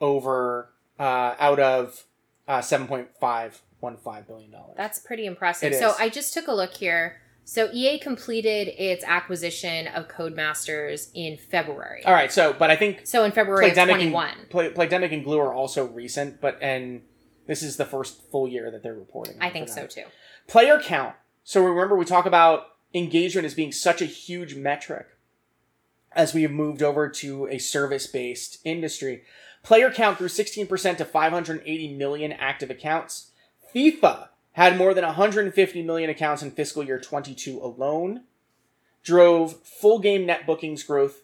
over uh, out of uh, $7.515 billion. That's pretty impressive. So. I just took a look here. So EA completed its acquisition of Codemasters in February. All right, so, but I think So in February Playdemic 21. and, Play, Playdemic and Glu are also recent, but, and this is the first full year that they're reporting. I think so too. Player count. So remember, we talk about engagement as being such a huge metric as we have moved over to a service based industry. Player count grew 16% to 580 million active accounts. FIFA had more than 150 million accounts in fiscal year 22 alone, drove full game net bookings growth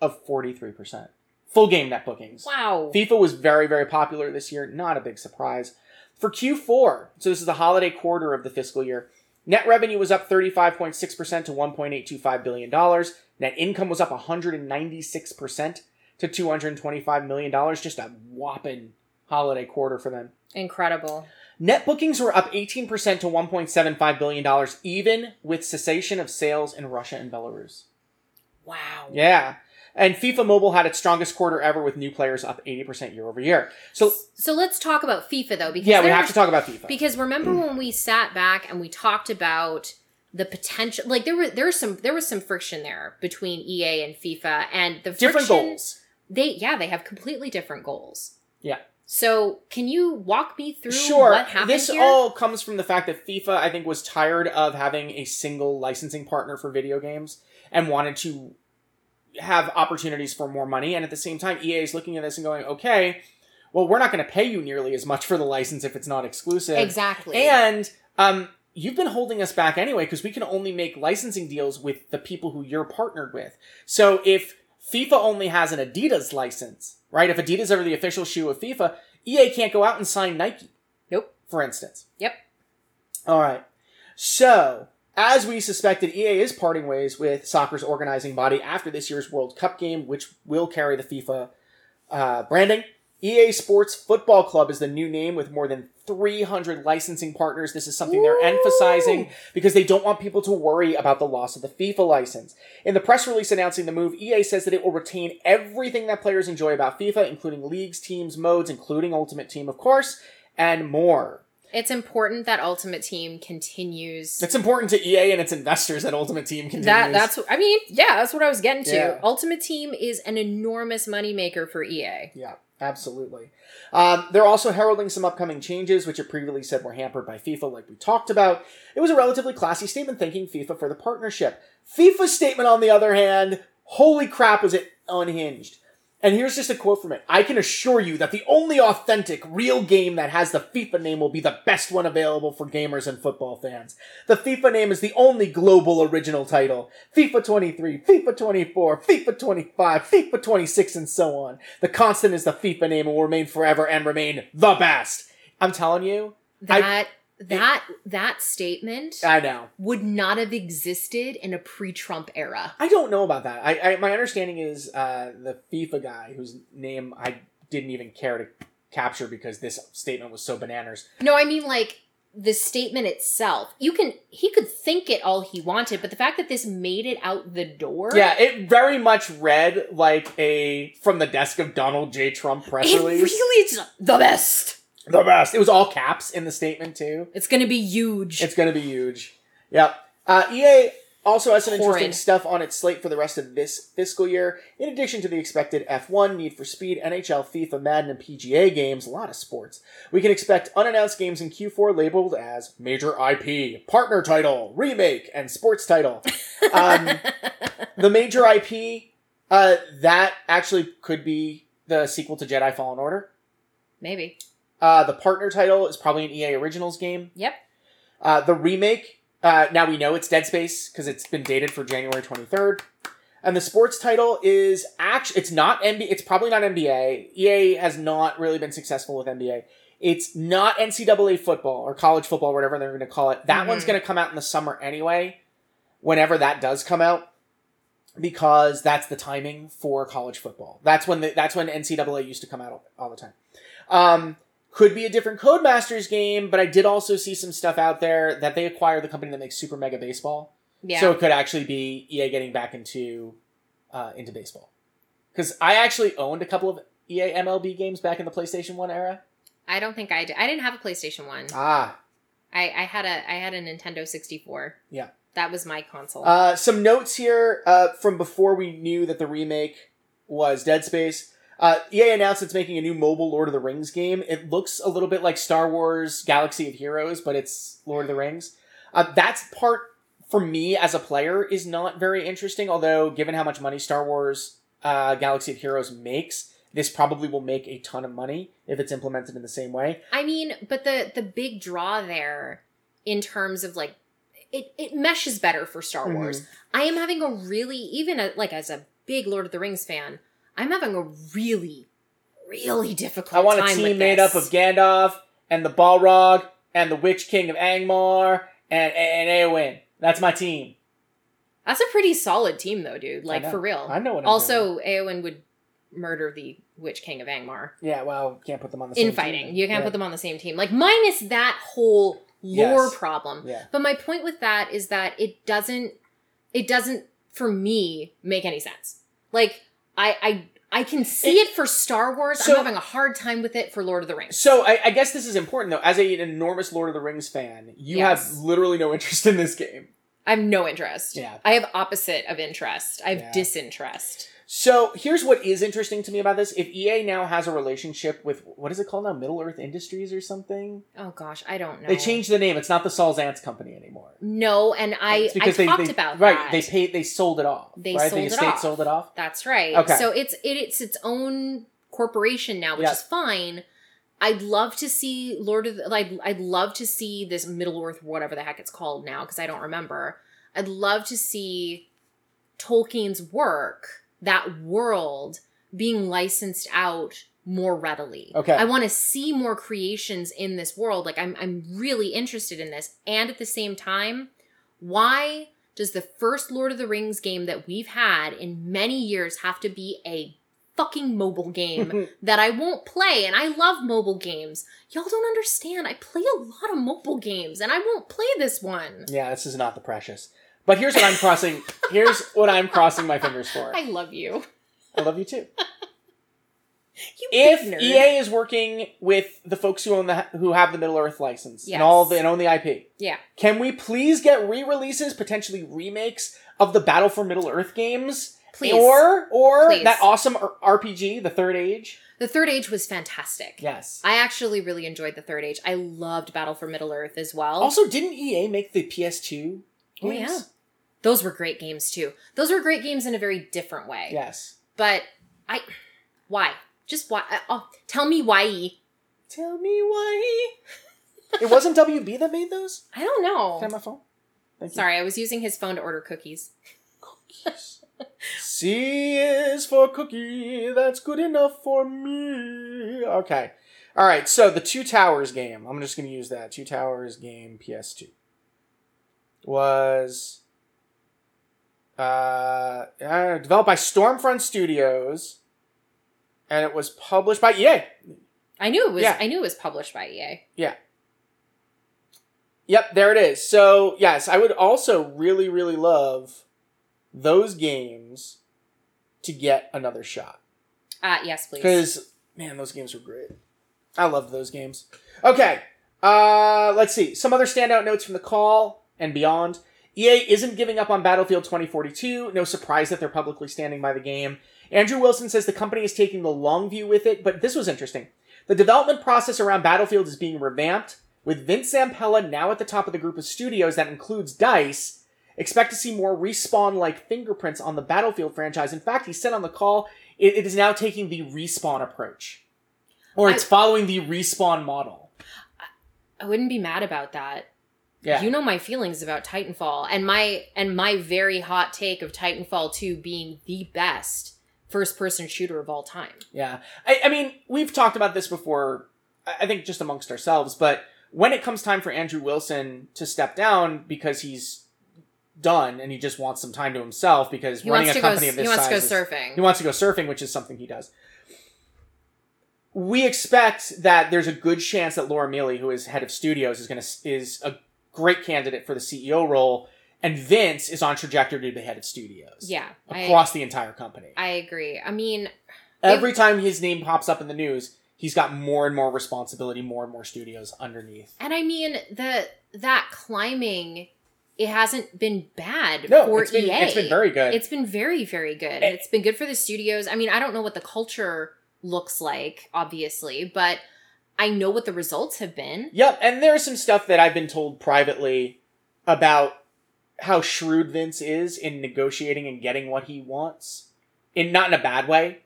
of 43%. Full game net bookings. Wow. FIFA was very, very popular this year. Not a big surprise. For Q4, so this is the holiday quarter of the fiscal year, net revenue was up 35.6% to $1.825 billion. Net income was up 196% to $225 million. Just a whopping holiday quarter for them. Incredible. Net bookings were up 18% to $1.75 billion, even with cessation of sales in Russia and Belarus. Wow. Yeah. And FIFA Mobile had its strongest quarter ever with new players up 80% year over year. So, So let's talk about FIFA though, because yeah, we have was- to talk about FIFA. Because remember when we sat back and we talked about the potential like there were there was some there was some friction there between EA and FIFA and the Different goals. They yeah, they have completely different goals. Yeah. So can you walk me through Sure. what happened This here? all comes from the fact that FIFA, I think, was tired of having a single licensing partner for video games and wanted to have opportunities for more money. And at the same time, EA is looking at this and going, okay, well, we're not going to pay you nearly as much for the license if it's not exclusive. exactly. And um, you've been holding us back anyway because we can only make licensing deals with the people who you're partnered with. So if FIFA only has an Adidas license, right? If Adidas are the official shoe of FIFA, EA can't go out and sign Nike. Nope. For instance. Yep. All right. So, as we suspected, EA is parting ways with soccer's organizing body after this year's World Cup game, which will carry the FIFA uh, branding. EA Sports Football Club is the new name with more than 300 licensing partners. This is something they're Woo! emphasizing because they don't want people to worry about the loss of the FIFA license. In the press release announcing the move, EA says that it will retain everything that players enjoy about FIFA, including leagues, teams, modes, including Ultimate Team, of course, and more. it's important that Ultimate Team continues It's important to EA and its investors that Ultimate Team continues. that that's I mean, yeah, that's what I was getting to. Yeah. Ultimate Team is an enormous moneymaker for EA. Yeah, absolutely. Um, they're also heralding some upcoming changes, which it previously said were hampered by FIFA, like we talked about. It was a relatively classy statement thanking FIFA for the partnership. FIFA's statement, on the other hand, holy crap, was it unhinged. And here's just a quote from it. I can assure you that the only authentic, real game that has the FIFA name will be the best one available for gamers and football fans. The FIFA name is the only global original title. FIFA 23, FIFA 24, FIFA 25, FIFA 26, and so on. The constant is the FIFA name and will remain forever and remain the best. I'm telling you, I- That that that statement I know. would not have existed in a pre-Trump era. I don't know about that. I, I my understanding is uh, the FIFA guy whose name I didn't even care to capture because this statement was so bananas. No, I mean like the statement itself. You can he could think it all he wanted, but the fact that this made it out the door. Yeah, it very much read like a from the desk of Donald J. Trump press It release. really it's the best. The best. It was all caps in the statement too. It's gonna be huge. It's going to be huge. Yep. Uh, EA also has some interesting stuff on its slate for the rest of this fiscal year. In addition to the expected F1, Need for Speed, NHL, FIFA, Madden, and PGA games, a lot of sports. We can expect unannounced games in Q4 labeled as Major IP, Partner Title, Remake, and Sports Title. Um, the major IP, uh, that actually could be the sequel to Jedi Fallen Order. Maybe. Uh, the partner title is probably an EA Originals game. Yep. Uh, the remake, uh, now we know it's Dead Space because it's been dated for January 23rd. And the sports title is actually, it's not NBA, it's probably not NBA. EA has not really been successful with NBA. It's not NCAA football or college football, whatever they're going to call it. That Mhm. one's going to come out in the summer anyway, whenever that does come out, because that's the timing for college football. That's when the, that's when NCAA used to come out all, all the time. Um, could be a different Codemasters game, but I did also see some stuff out there that they acquired the company that makes Super Mega Baseball. Yeah. So it could actually be EA getting back into uh, into baseball. Because I actually owned a couple of EA MLB games back in the PlayStation One era. I don't think I did. I didn't have a PlayStation One. Ah, I, I had a I had a Nintendo sixty four. Yeah. That was my console. uh, some notes here uh, from before we knew that the remake was Dead Space. Uh, EA announced it's making a new mobile Lord of the Rings game. It looks a little bit like Star Wars Galaxy of Heroes, but it's Lord of the Rings. Uh, that's part for me as a player is not very interesting. Although, given how much money Star Wars uh, Galaxy of Heroes makes, this probably will make a ton of money if it's implemented in the same way. I mean, but the the big draw there in terms of like it it meshes better for Star Mhm. Wars. I am having a really even a, like as a big Lord of the Rings fan, I'm having a really really difficult I want a team made up of Gandalf and the Balrog and the Witch King of Angmar and and Eowyn. That's my team. That's a pretty solid team though, dude. Like for real. I know what I'm doing. also, Eowyn would murder the Witch King of Angmar Yeah, well, can't put them on the same in fighting. team. You can't yeah. put them on the same team. Like minus that whole lore Yes. problem. Yeah. But my point with that is that it doesn't it doesn't for me make any sense. Like I I I can see it, for Star Wars. So- I'm having a hard time with it for Lord of the Rings. So I, I guess this is important though. As a, an enormous Lord of the Rings fan, you Yes. have literally no interest in this game. I have no interest. Yeah. I have opposite of interest. I have Yeah. disinterest. So here's what is interesting to me about this: if EA now has a relationship with what is it called now, Middle Earth Industries or something, Oh gosh, I don't know. they changed the name. It's not the Saul Zaentz company anymore. No, and I I they, talked they- about right. that. They paid. They sold it off. They right? sold the it estate off. sold it off. That's right. Okay. So it's it, it's its own corporation now, which Yeah. is fine. I'd love to see Lord of the, like I'd love to see this Middle Earth, whatever the heck it's called now, because I don't remember. I'd love to see Tolkien's work, that world, being licensed out more readily. Okay. I want to see more creations in this world. Like I'm I'm really interested in this. And at the same time, why does the first Lord of the Rings game that we've had in many years have to be a fucking mobile game that I won't play? And I love mobile games. Y'all don't understand. I play a lot of mobile games and I won't play this one. yeah, this is not the precious. But here's what I'm crossing. here's what I'm crossing my fingers for. I love you. I love you too. You if nerd. EA is working with the folks who own the who have the Middle Earth license Yes. and all the and own the IP, Yeah. can we please get re-releases, potentially remakes of the Battle for Middle Earth games, Please. or or Please. that awesome RPG, The Third Age? the third age was fantastic. Yes. I actually really enjoyed the third age. I loved Battle for Middle Earth as well. Also, didn't EA make the PS2 Oh, games? yeah. Those were great games too. Those were great games in a very different way. Yes. But I, why? Just why? uh, Oh, tell me why. Tell me why. it wasn't WB that made those. I don't know. Can I my phone? Thank you. Sorry, I was using his phone to order cookies. Cookies. C is for cookie. That's good enough for me. Okay. All right. So the Two Towers game. I'm just going to use that. Two Towers game PS2 was uh, uh, developed by Stormfront Studios, and it was published by EA. I knew it was. Yeah. I knew it was published by EA. Yeah. Yep, there it is. So yes, I would also really, really love those games to get another shot. Uh yes, please. Because man, those games were great. I loved those games. Okay, uh, let's see some other standout notes from the call and beyond. EA isn't giving up on Battlefield 2042. No surprise that they're publicly standing by the game. Andrew Wilson says the company is taking the long view with it, but this was interesting. The development process around Battlefield is being revamped, with Vince Zampella now at the top of the group of studios that includes DICE. Expect to see more respawn like fingerprints on the Battlefield franchise. In fact, he said on the call it, it is now taking the respawn approach. Or it's I- following the respawn model. I wouldn't be mad about that. Yeah. You know my feelings about Titanfall and my and my very hot take of Titanfall 2 being the best first person shooter of all time. Yeah. I, I mean, we've talked about this before, I think just amongst ourselves, but when it comes time for Andrew Wilson to step down because he's done and he just wants some time to himself because He running a to go company of this he wants to go size is- surfing. he wants to go surfing, which is something he does. We expect that there's a good chance that Laura Miele, who is head of studios, is going to is a great candidate for the CEO role, and Vince is on trajectory to be head of studios yeah. I, across the entire company. I agree. I mean, Every time his name pops up in the news, he's got more and more responsibility, more and more studios underneath. And I mean the that climbing, it hasn't been bad No, for it's been EA. it's been very good. It's been very very good. Eh. It's been good for the studios. I mean, I don't know what the culture looks like, obviously, but I know what the results have been. Yep, and there's some stuff that I've been told privately about how shrewd Vince is in negotiating and getting what he wants. In not in a bad way,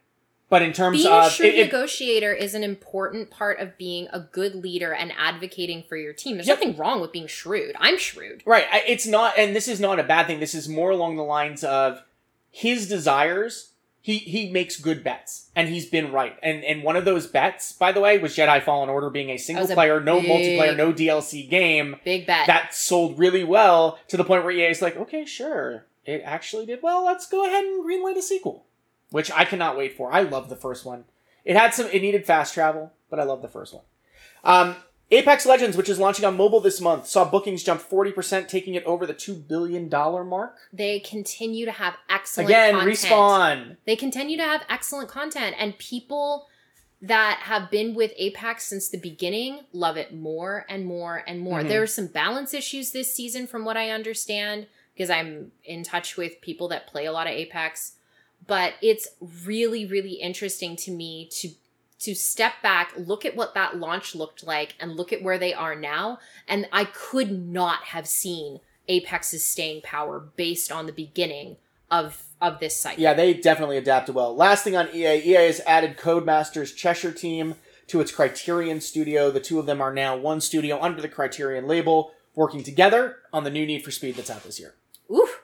but in terms of Being of a shrewd it- it- negotiator is an important part of being a good leader and advocating for your team. There's Yep. nothing wrong with being shrewd. I'm shrewd. Right. I- It's not, and this is not a bad thing. This is more along the lines of his desires. He he makes good bets, and he's been right. And and one of those bets, by the way, was Jedi Fallen Order being a single a player, no big- multiplayer, no DLC game Big bet. that sold really well to the point where EA is like, okay, sure, it actually did well. Let's go ahead and greenlight a sequel, which I cannot wait for. I love the first one. It had some, it needed fast travel, but I love the first one. Um, Apex Legends, which is launching on mobile this month, saw bookings jump 40%, taking it over the $2 billion mark. they continue to have excellent Again, content. respawn. They continue to have excellent content, and people that have been with Apex since the beginning love it more and more and more. Mhm. There are some balance issues this season, from what I understand, because I'm in touch with people that play a lot of Apex. But it's really, really interesting to me to to step back, look at what that launch looked like, and look at where they are now. And I could not have seen Apex's staying power based on the beginning of of this cycle. Yeah, they definitely adapted well. Last thing on EA, EA has added Codemasters Cheshire team to its Criterion studio. The two of them are now one studio under the Criterion label, working together on the new Need for Speed that's out this year. Oof.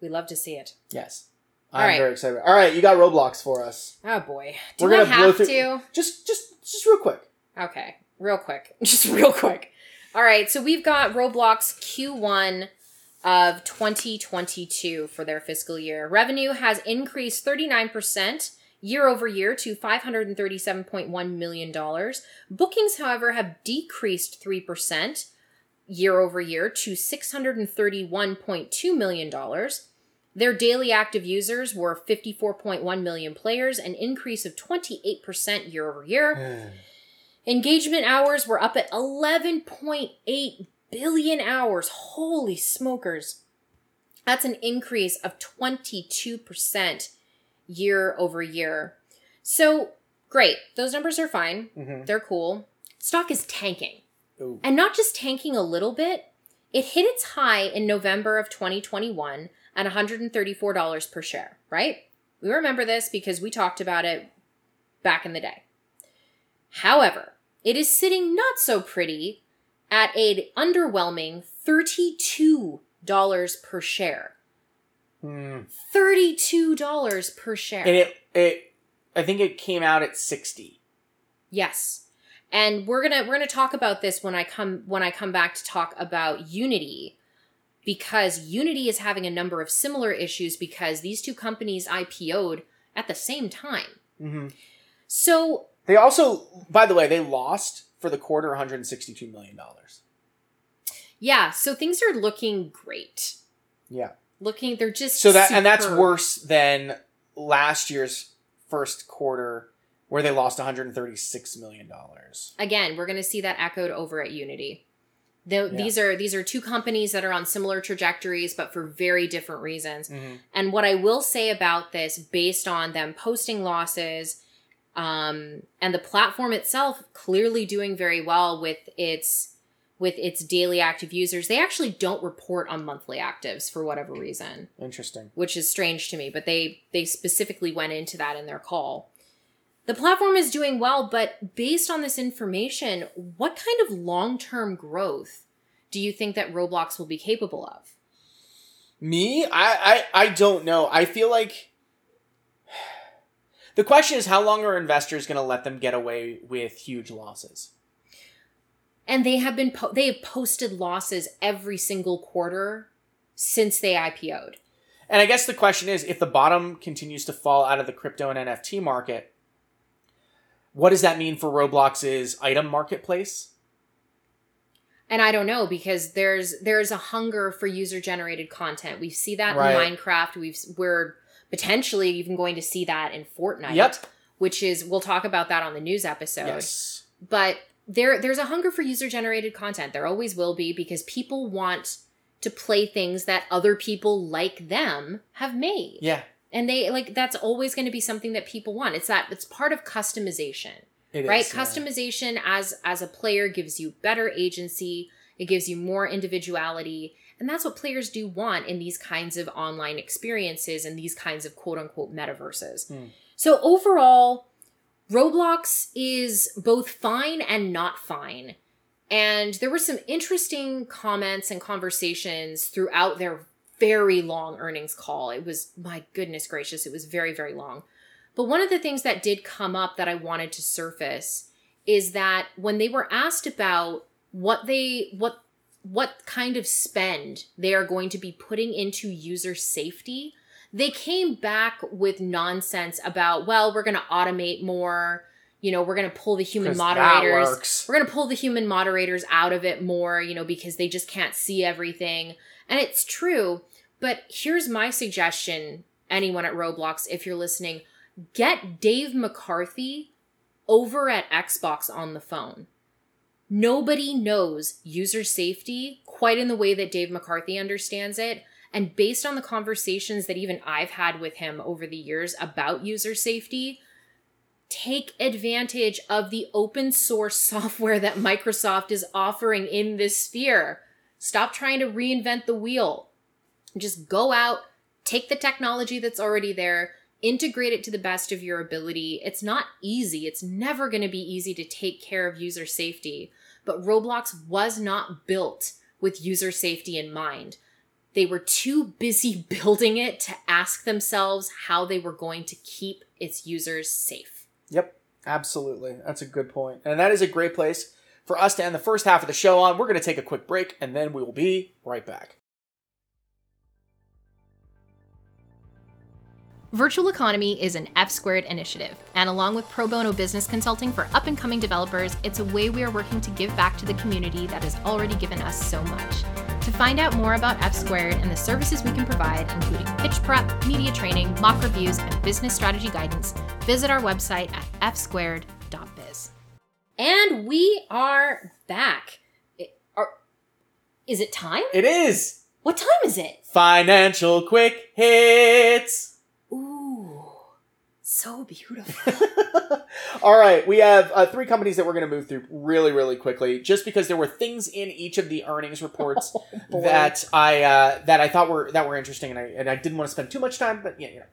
We love to see it. Yes. All I'm right. very excited. All right, you got Roblox for us. Oh boy. Do We're I gonna blow have through- to? Just just just real quick. Okay. Real quick. Just real quick. All right. So we've got Roblox Q1 of 2022 for their fiscal year. Revenue has increased 39% year over year to $537.1 million. Bookings, however, have decreased 3% year over year to $631.2 million. Their daily active users were 54.1 million players, an increase of 28% year over year. Engagement hours were up at 11.8 billion hours. Holy smokers. That's an increase of 22% year over year. So, great. Those numbers are fine. Mhm. They're cool. Stock is tanking. Ooh. And not just tanking a little bit, it hit its high in November of 2021 at $134 per share, right? We remember this because we talked about it back in the day. However, it is sitting not so pretty at an underwhelming $32 per share. Hmm. $32 per share. And it it I think it came out at 60. Yes. And we're going to we're going to talk about this when I come when I come back to talk about Unity because Unity is having a number of similar issues because these two companies IPO'd at the same time. Mm-hmm. So, They also, by the way, they lost for the quarter 162 million dollars. yeah, so things are looking great. Yeah. Looking they're just So that and that's worse than last year's first quarter where they lost 136 million dollars. Again, we're going to see that echoed over at Unity. Though Yeah. These are these are two companies that are on similar trajectories but for very different reasons. Mm-hmm. And what I will say about this, based on them posting losses, um, and the platform itself clearly doing very well with its with its daily active users, they actually don't report on monthly actives for whatever reason, Interesting. which is strange to me. But they they specifically went into that in their call. The platform is doing well, but based on this information, what kind of long term growth do you think that Roblox will be capable of? Me? I, I I don't know. I feel like the question is how long are investors going to let them get away with huge losses? And they have been po- they have posted losses every single quarter since they IPO'd. And I guess the question is if the bottom continues to fall out of the crypto and NFT market, what does that mean for Roblox's item marketplace? And I don't know because there's there's a hunger for user generated content. We see that Right. in Minecraft. We've we're potentially even going to see that in Fortnite. Yep. Which is we'll talk about that on the news episode. Yes. But there there's a hunger for user generated content. There always will be because people want to play things that other people like them have made. Yeah. And they like that's always going to be something that people want. It's that it's part of customization It is. right yeah. customization as as a player gives you better agency it gives you more individuality and that's what players do want in these kinds of online experiences and these kinds of quote unquote metaverses Hmm. so overall roblox is both fine and not fine and there were some interesting comments and conversations throughout their very long earnings call. It was my goodness gracious it was very very long. But one of the things that did come up that I wanted to surface is that when they were asked about what they what what kind of spend they are going to be putting into user safety, they came back with nonsense about, well, we're going to automate more, you know, we're going to pull the human moderators we're going to pull the human moderators out of it more, you know, because they just can't see everything. And it's true. But here's my suggestion anyone at Roblox, if you're listening, get Dave McCarthy over at Xbox on the phone. Nobody knows user safety quite in the way that Dave McCarthy understands it. And based on the conversations that even I've had with him over the years about user safety, take advantage of the open source software that Microsoft is offering in this sphere. Stop trying to reinvent the wheel. Just go out, take the technology that's already there, integrate it to the best of your ability. It's not easy. It's never going to be easy to take care of user safety, but Roblox was not built with user safety in mind. They were too busy building it to ask themselves how they were going to keep its users safe. Yep, absolutely. That's a good point. And that is a great place for us to end the first half of the show on. We're going to take a quick break and then we will be right back. Virtual Economy is an F squared initiative, and along with pro bono business consulting for up and coming developers, it's a way we are working to give back to the community that has already given us so much. To find out more about F squared and the services we can provide, including pitch prep, media training, mock reviews, and business strategy guidance, visit our website at fsquared.biz. And we are back. It- are- is it time? It is What time is it? financial quick hits. Ooh, so beautiful. All right, we have uh, three companies that we're going to move through really, really quickly, just because there were things in each of the earnings reports boy. that I uh, that I thought were that were interesting, and I and I didn't want to spend too much time, but yeah, you know.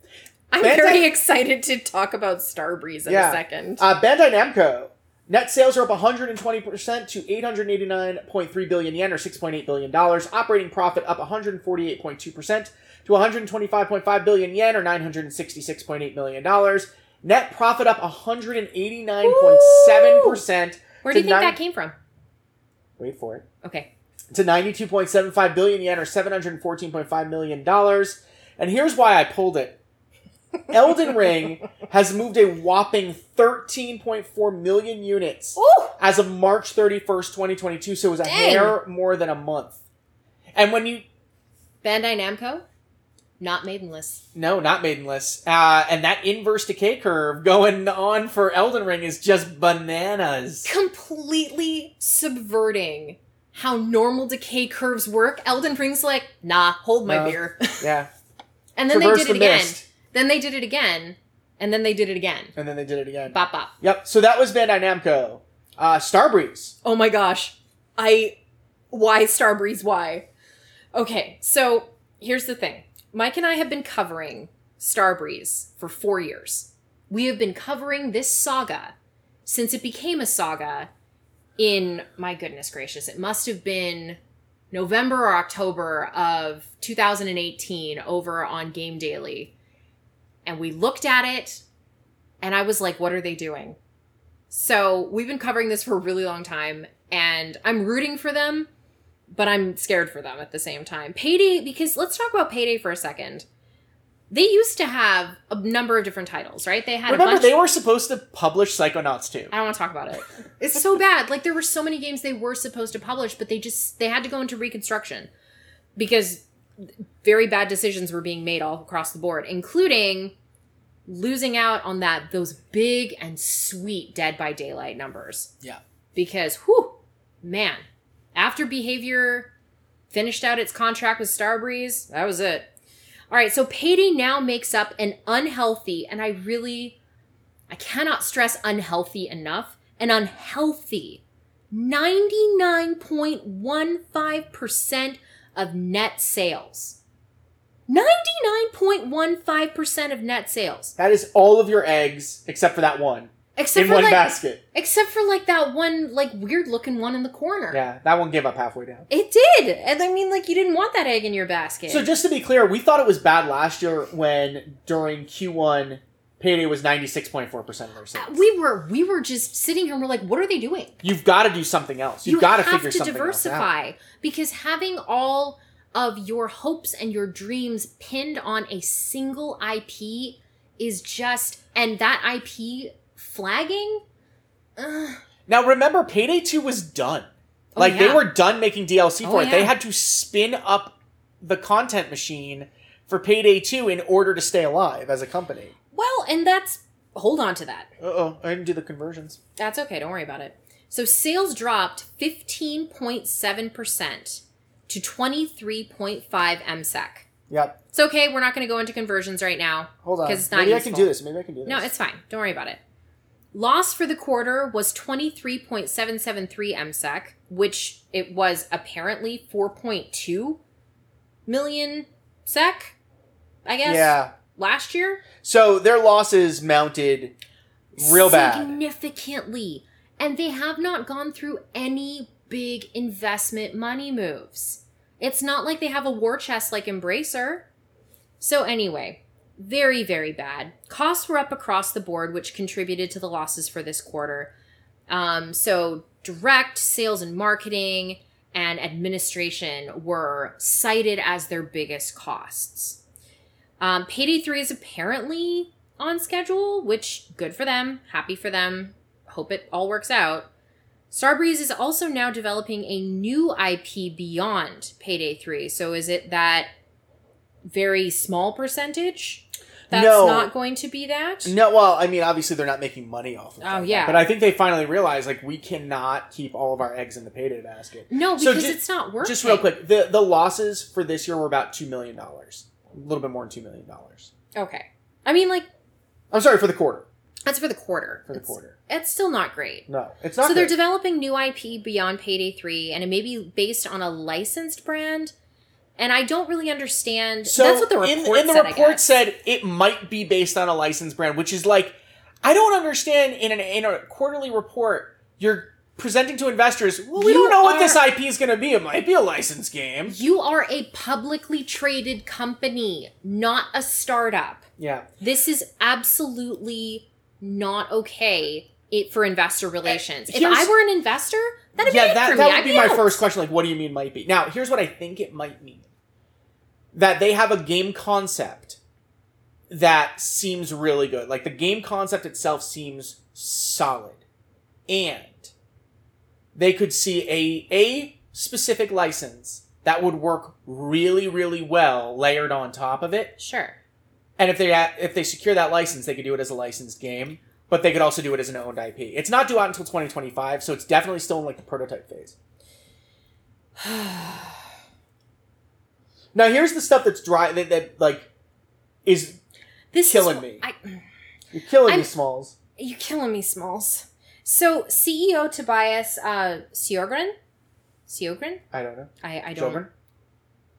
I'm Bandai- very excited to talk about Starbreeze in Yeah. a second. Uh, Bandai Namco. Net sales are up 120% to 889.3 billion yen or 6.8 billion dollars. Operating profit up 148.2% to 125.5 billion yen or 966.8 million dollars. Net profit up 189.7%. Where do you think that came from? Wait for it. Okay. To 92.75 billion yen or 714.5 million dollars. And here's why I pulled it. Elden Ring has moved a whopping 13.4 million units Ooh! as of March 31st, 2022. So it was a Dang. hair more than a month. And when you Bandai Namco, not maidenless. no, not maidenless, uh, and that inverse decay curve going on for Elden Ring is just bananas. Completely subverting how normal decay curves work. Elden Ring's like, nah, hold my No. beer. Yeah, and then Traverse they did it the again. mist. Then they did it again. And then they did it again. and then they did it again. Bop bop. Yep. So that was Bandai Namco. Uh, Starbreeze. Oh my gosh. I why Starbreeze why? Okay, so here's the thing. Mike and I have been covering Starbreeze for 4 years. We have been covering this saga since it became a saga in my goodness gracious, it must have been November or October of 2018 over on Game Daily. And we looked at it and I was like, what are they doing? So we've been covering this for a really long time and I'm rooting for them, but I'm scared for them at the same time. Payday, because let's talk about Payday for a second. They used to have a number of different titles, right? They had a Remember, bunch they were supposed to publish Psychonauts 2. I don't want to talk about it. It's so bad. Like there were so many games they were supposed to publish, but they just they had to go into reconstruction because very bad decisions were being made all across the board, including losing out on that those big and sweet Dead by Daylight numbers. Yeah. Because whew, man, after Behavior finished out its contract with Starbreeze, that was it. All right, so Payday now makes up an unhealthy, and I really, I cannot stress unhealthy enough, an unhealthy 99.15% of net sales. 99.15% of net sales. That is all of your eggs except for that one Except in for one like basket. except for like that one like weird looking one in the corner. Yeah, that one gave up halfway down. It did. And I mean like you didn't want that egg in your basket. So just to be clear, we thought it was bad last year when during Q1 Payday was ninety six point four percent of their uh, sales. we were we were just sitting here and we're like what are they doing? You've got to do something else. You've you got to figure to something else out. diversify because having all of your hopes and your dreams pinned on a single IP is just and that IP flagging Ugh. Now remember, Payday Two was done. Oh, Like they were done making DLC Oh, for it. They had to spin up the content machine for Payday Two in order to stay alive as a company. well and that's hold on to that Uh oh, I didn't do the conversions. That's okay. Don't worry about it. So sales dropped 15.7% to 23.5 MSEK. Yep. It's okay. We're not going to go into conversions right now. Hold on. 'Cause it's not Maybe I can do this. Maybe I can do this. No, it's fine. Don't worry about it. Loss for the quarter was 23.773 MSEK, which it was apparently 4.2 million SEK, I guess, yeah. last year. So their losses mounted real bad. significantly and they have not gone through any big investment money moves it's not like they have a war chest like embracer so anyway very very bad costs were up across the board which contributed to the losses for this quarter um, so direct sales and marketing and administration were cited as their biggest costs um, payday 3 is apparently on schedule, which good for them, happy for them. Hope it all works out. Starbreeze is also now developing a new IP beyond Payday 3. So is it that very small percentage that's No. not going to be that? No, well, I mean, obviously they're not making money off of it. Oh, yeah. But I think they finally realized like we cannot keep all of our eggs in the payday basket. No, So because it's not working. Just real quick, the the losses for this year were about two million dollars, a little bit more than two million dollars. Okay. I mean, like, I'm sorry for the quarter. That's for the quarter. For the It's- quarter, It's still not great. no, it's not. so they're developing new IP beyond Payday 3, and it may be based on a licensed brand. And I don't really understand. so that's what the report in the said. Report said it might be based on a licensed brand, which is like I don't understand in an in a quarterly report you're presenting to investors. Well, we You don't know what this IP is going to be. It might be a licensed game. You are a publicly traded company, not a startup. Yeah. This is absolutely not okay it, for investor uh, relations. If here's- I were an investor, that'd yeah, be that, that would I'd be my first question. Like, what do you mean might be? Now, here's what I think it might mean that they have a game concept that seems really good. Like, the game concept itself seems solid. And they could see a, a specific license that would work really, really well layered on top of it. Sure. And if they if they secure that license, they could do it as a licensed game, but they could also do it as an owned IP. It's not due out until 2025, so it's definitely still in like the prototype phase. now here's the stuff that's dry that, that like is This Killing is, me. I, you're killing me, I'm- Smalls. you're killing me, Smalls. So CEO Tobias uh, Sjogren, Sjogren, I don't know. I I don't. Children?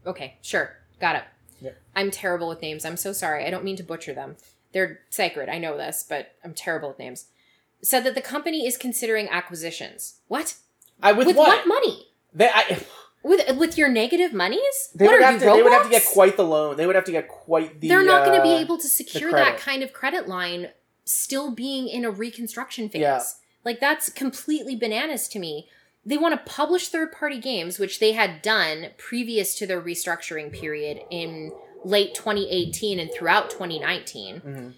Okay, sure. Got it. Yeah. I'm terrible with names. I'm so sorry. I don't mean to butcher them. They're sacred. I know this, but I'm terrible with names. Said that the company is considering acquisitions. What? I with, With, what? what? money? They, I, With with your negative monies? They what would are have you, to. They would have to get quite the loan. They would have to get quite the. They're not going to be uh, able to secure that kind of credit line still being in a reconstruction phase. Yeah. Like that's completely bananas to me. They want to publish third party games, which they had done previous to their restructuring period in late 2018 and throughout 2019. mhm.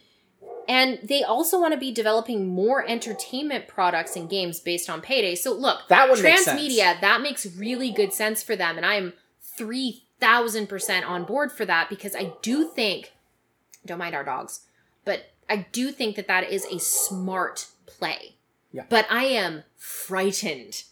And they also want to be developing more entertainment products and games based on payday. So look, That would transmedia, that makes really good sense for them. And I'm 3000% on board for that because I do think, don't mind our dogs, but I do think that that is a smart play. Yeah. But I am frightened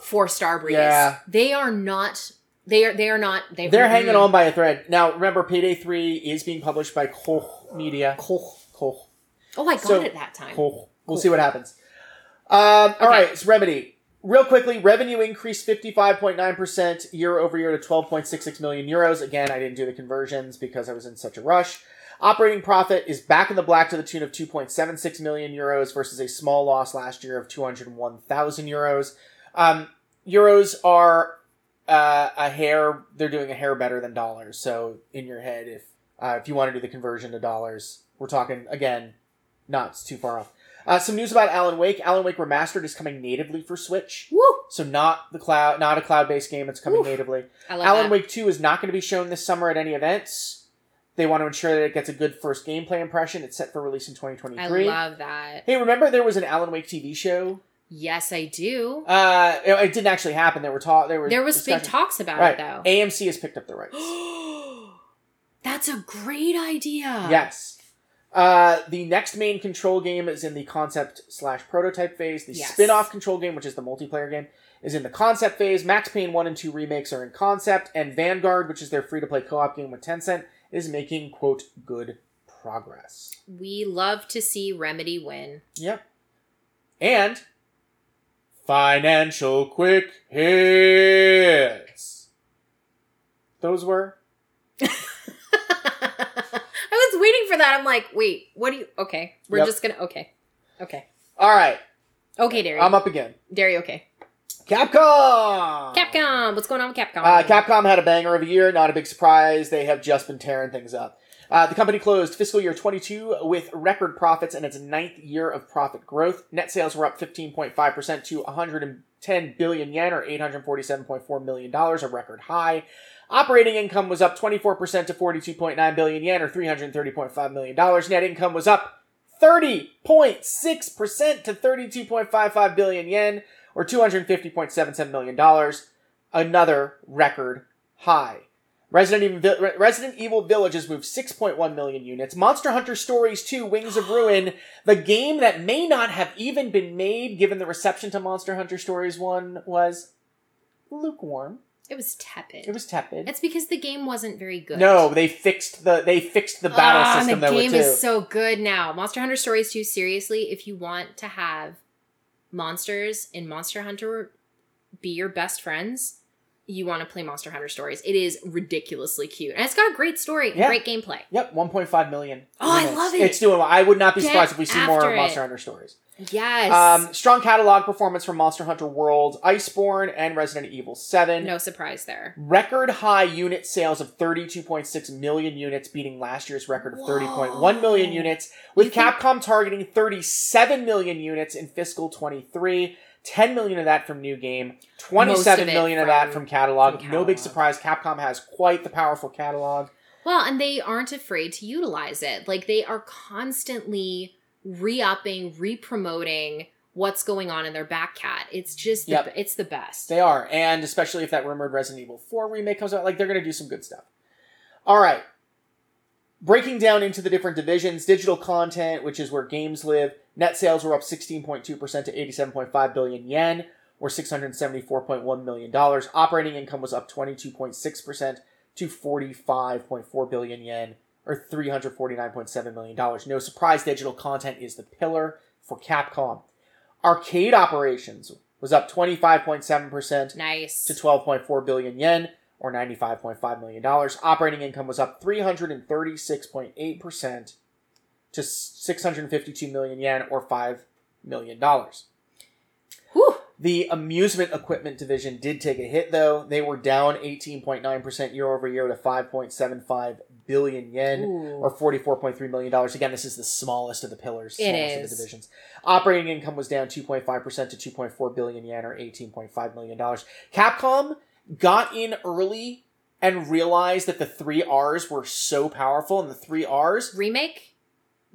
for Starbreeze. Yeah. They are not, they are, they are not, they They're hanging on by a thread. Now, remember, Payday 3 is being published by Koch Media. Koch. Koch. Oh, I got So- it that time. Koch. We'll see what happens. Um, All Okay. right, it's Remedy. Real quickly, revenue increased 55.9% year over year to 12.66 million euros. Again, I didn't do the conversions because I was in such a rush. Operating profit is back in the black to the tune of 2.76 million euros versus a small loss last year of 201,000 euros. Um, euros are uh, a hair, they're doing a hair better than dollars. So, in your head, if uh, if you want to do the conversion to dollars, we're talking, again, not too far off. Uh, some news about Alan Wake. Alan Wake Remastered is coming natively for Switch. Woo! So not the cloud, not a cloud-based game. It's coming Oof. natively. Alan that. Wake Two is not going to be shown this summer at any events. They want to ensure that it gets a good first gameplay impression. It's set for release in 2023. I 2023. love that. hey, remember there was an Alan Wake TV show? Yes, I do. Uh, it, it didn't actually happen. There were talk. There were There was big talks about Right. it though. AMC has picked up the rights. That's a great idea. Yes. Uh, the next main control game is in the concept slash prototype phase. The Yes. spin-off control game, which is the multiplayer game, is in the concept phase. Max Payne 1 and 2 remakes are in concept, and Vanguard, which is their free-to-play co-op game with Tencent, is making, quote, good progress. We love to see Remedy win. Yep. And financial quick hits. Those were I was waiting for that. I'm like, wait, what do you? Okay, we're Yep. just gonna. Okay, okay, all right. okay, Derry. I'm up again. Derry, okay. Capcom. Capcom. What's going on with Capcom? Uh, Capcom had a banger of a year, not a big surprise. They have just been tearing things up. Uh, the company closed fiscal year 22 with record profits and its ninth year of profit growth. Net sales were up 15.5% to 110 billion yen, or $847.4 million, a record high. Operating income was up 24% to 42.9 billion yen, or $330.5 million. Net income was up 30.6% to 32.55 billion yen, or $250.77 million. Another record high. Resident Evil, Vi- Re- Resident Evil Village has moved 6.1 million units. Monster Hunter Stories 2 Wings of Ruin, the game that may not have even been made given the reception to Monster Hunter Stories 1 was lukewarm. it was tepid. It was tepid. It's because the game wasn't very good. no, they fixed the they fixed the battle Ah, system The game is so good now. Monster Hunter Stories 2, seriously, if you want to have monsters in Monster Hunter be your best friends, you want to play Monster Hunter Stories. It is ridiculously cute. And it's got a great story, Yeah. great gameplay. Yep, 1.5 million. Oh, I love it. It's doing well. I would not be Get surprised if we see more it. Monster Hunter Stories. Yes. Um, strong catalog performance from Monster Hunter World, Iceborne, and Resident Evil 7. no surprise there. Record high unit sales of 32.6 million units, beating last year's record of 30.1 million units, with You think- Capcom targeting 37 million units in fiscal 23. 10 million of that from new game, 27 Most of million of that from- from catalog. No big surprise, Capcom has quite the powerful catalog. Well, and they aren't afraid to utilize it. Like they are constantly re-upping, re-promoting what's going on in their back cat. It's just the, Yep. it's the best. They are, and especially if that rumored Resident Evil 4 remake comes out, like they're going to do some good stuff. All right. Breaking down into the different divisions, digital content, which is where games live, net sales were up 16.2% to 87.5 billion yen, or $674.1 million. Operating income was up 22.6% to 45.4 billion yen, or $349.7 million. No surprise, digital content is the pillar for Capcom. Arcade operations was up 25.7% Nice. to 12.4 billion yen or 95.5 million dollars. Operating income was up 336.8% to 652 million yen or 5 million dollars. Whew. The amusement equipment division did take a hit, though. They were down 18.9% year over year to 5.75 billion yen, Ooh. or $44.3 million. Again, this is the smallest of the pillars, It smallest of the divisions. Operating income was down 2.5% to 2.4 billion yen, or $18.5 million. Capcom got in early and realized that the three R's were so powerful, and the three R's Remake,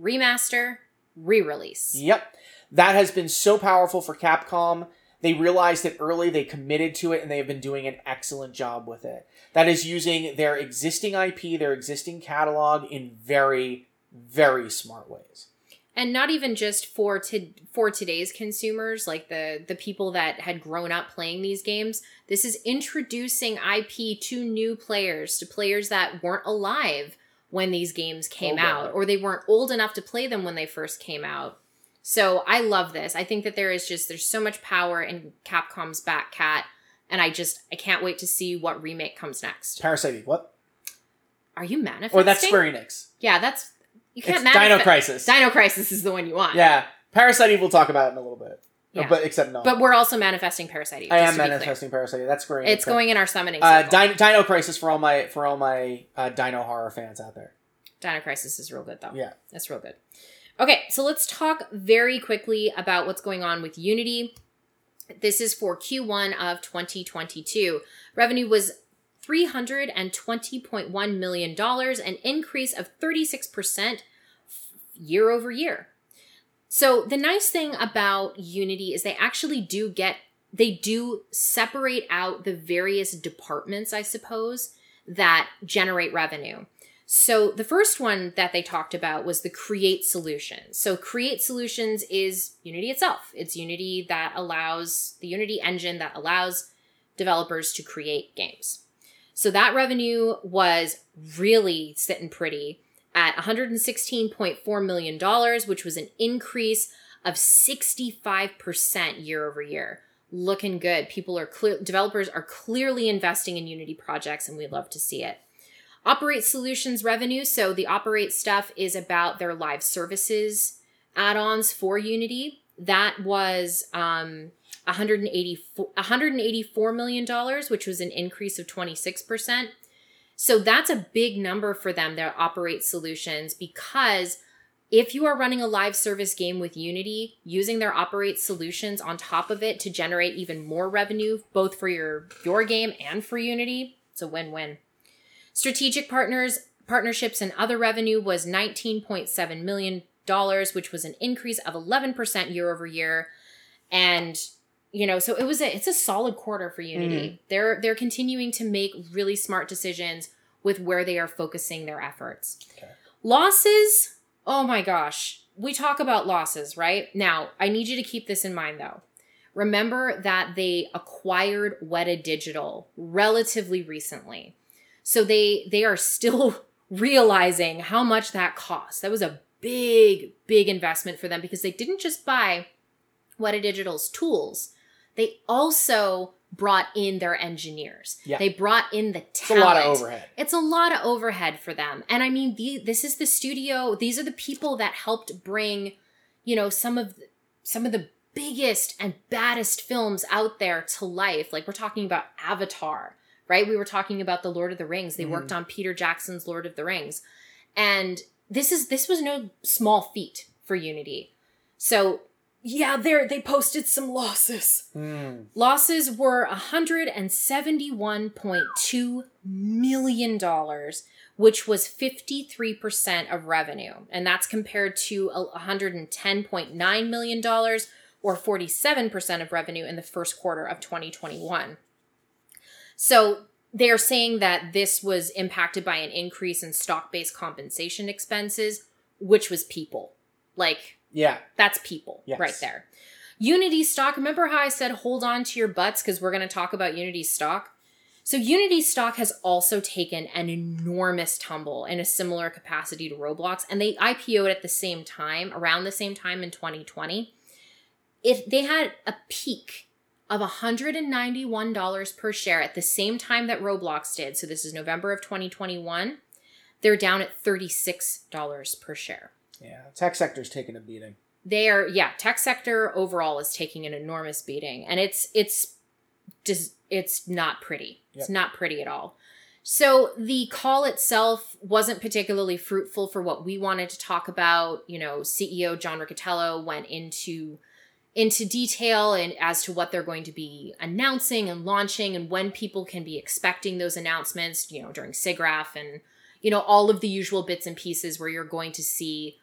remaster, re-release. Yep. That has been so powerful for Capcom. They realized it early, they committed to it, and they have been doing an excellent job with it. That is using their existing IP, their existing catalog in very, very smart ways. and not even just for to for today's consumers like the the people that had grown up playing these games this is introducing ip to new players to players that weren't alive when these games came Oh, out or they weren't old enough to play them when they first came out so i love this i think that there is just there's so much power in capcom's back cat and i just i can't wait to see what remake comes next Parasite what? are you manifesting Or that's Square Enix. yeah that's you can't It's manifest Dino Crisis. dino crisis is the one you want yeah. Parasite Eve we'll talk about in a little bit. Yeah. But except no. But we're also manifesting Parasite I am to be clear. manifesting Parasite That's Enix. It's going in our summoning uh. Dino, Dino Crisis for all my for all my uh, Dino horror fans out there. Dino Crisis is real good though. Yeah. That's real good. Okay, so let's talk very quickly about what's going on with Unity. This is for Q1 of 2022. Revenue was $320.1 million, an increase of 36% year over year. So the nice thing about Unity is they actually do get they do separate out the various departments, I suppose, that generate revenue. So the first one that they talked about was the Create Solutions. So Create Solutions is Unity itself. It's Unity that allows the Unity engine that allows developers to create games. So that revenue was really sitting pretty at $116.4 million, which was an increase of 65% year over year. Looking good. People are developers are clearly investing in Unity projects, and we love to see it. Operate Solutions revenue. So the Operate stuff is about their live services add-ons for Unity. That was um, 184, 184 million dollars, which was an increase of 26%. So that's a big number for them, their Operate Solutions, because if you are running a live service game with Unity, using their Operate Solutions on top of it to generate even more revenue, both for your your game and for Unity, it's a win-win. Strategic partners, partnerships, and other revenue was $19.7 million, which was an increase of 11% year over year. And you know, so it was a it's a solid quarter for Unity. Mm-hmm. They're they're continuing to make really smart decisions with where they are focusing their efforts. Okay. Losses, oh my gosh. We talk about losses, right? Now, I need you to keep this in mind though. Remember that they acquired Weta Digital relatively recently. So they they are still realizing how much that cost. That was a big big investment for them because they didn't just buy Weta Digital's tools. They also brought in their engineers. Yeah. They brought in the talent. It's a lot of overhead. It's a lot of overhead for them. And I mean, the, this is the studio. These are the people that helped bring, you know, some of the, some of the biggest and baddest films out there to life. Like we're talking about Avatar, right? We were talking about The Lord of the Rings. They Mhm. worked on Peter Jackson's Lord of the Rings. And this is this was no small feat for Unity. So, yeah, they they posted some losses. Hmm. Losses were $171.2 million, which was 53% of revenue. And that's compared to $110.9 million or 47% of revenue in the first quarter of 2021. So they are saying that this was impacted by an increase in stock based compensation expenses, which was people. Like, Yeah. that's people Yes. right there. Unity stock, remember how I said hold on to your butts because we're going to talk about Unity stock? So Unity stock has also taken an enormous tumble in a similar capacity to Roblox, and they IPO'd at the same time, around the same time in 2020. If they had a peak of $191 per share at the same time that Roblox did, so this is November of 2021, they're down at $36 per share. Yeah. Tech sector's taking a beating. they are yeah tech sector overall is taking an enormous beating and it's it's just it's not pretty it's Yep. not pretty at all so the call itself wasn't particularly fruitful for what we wanted to talk about you know ceo john riccitiello went into into detail and as to what they're going to be announcing and launching and when people can be expecting those announcements you know during siggraph and you know all of the usual bits and pieces where you're going to see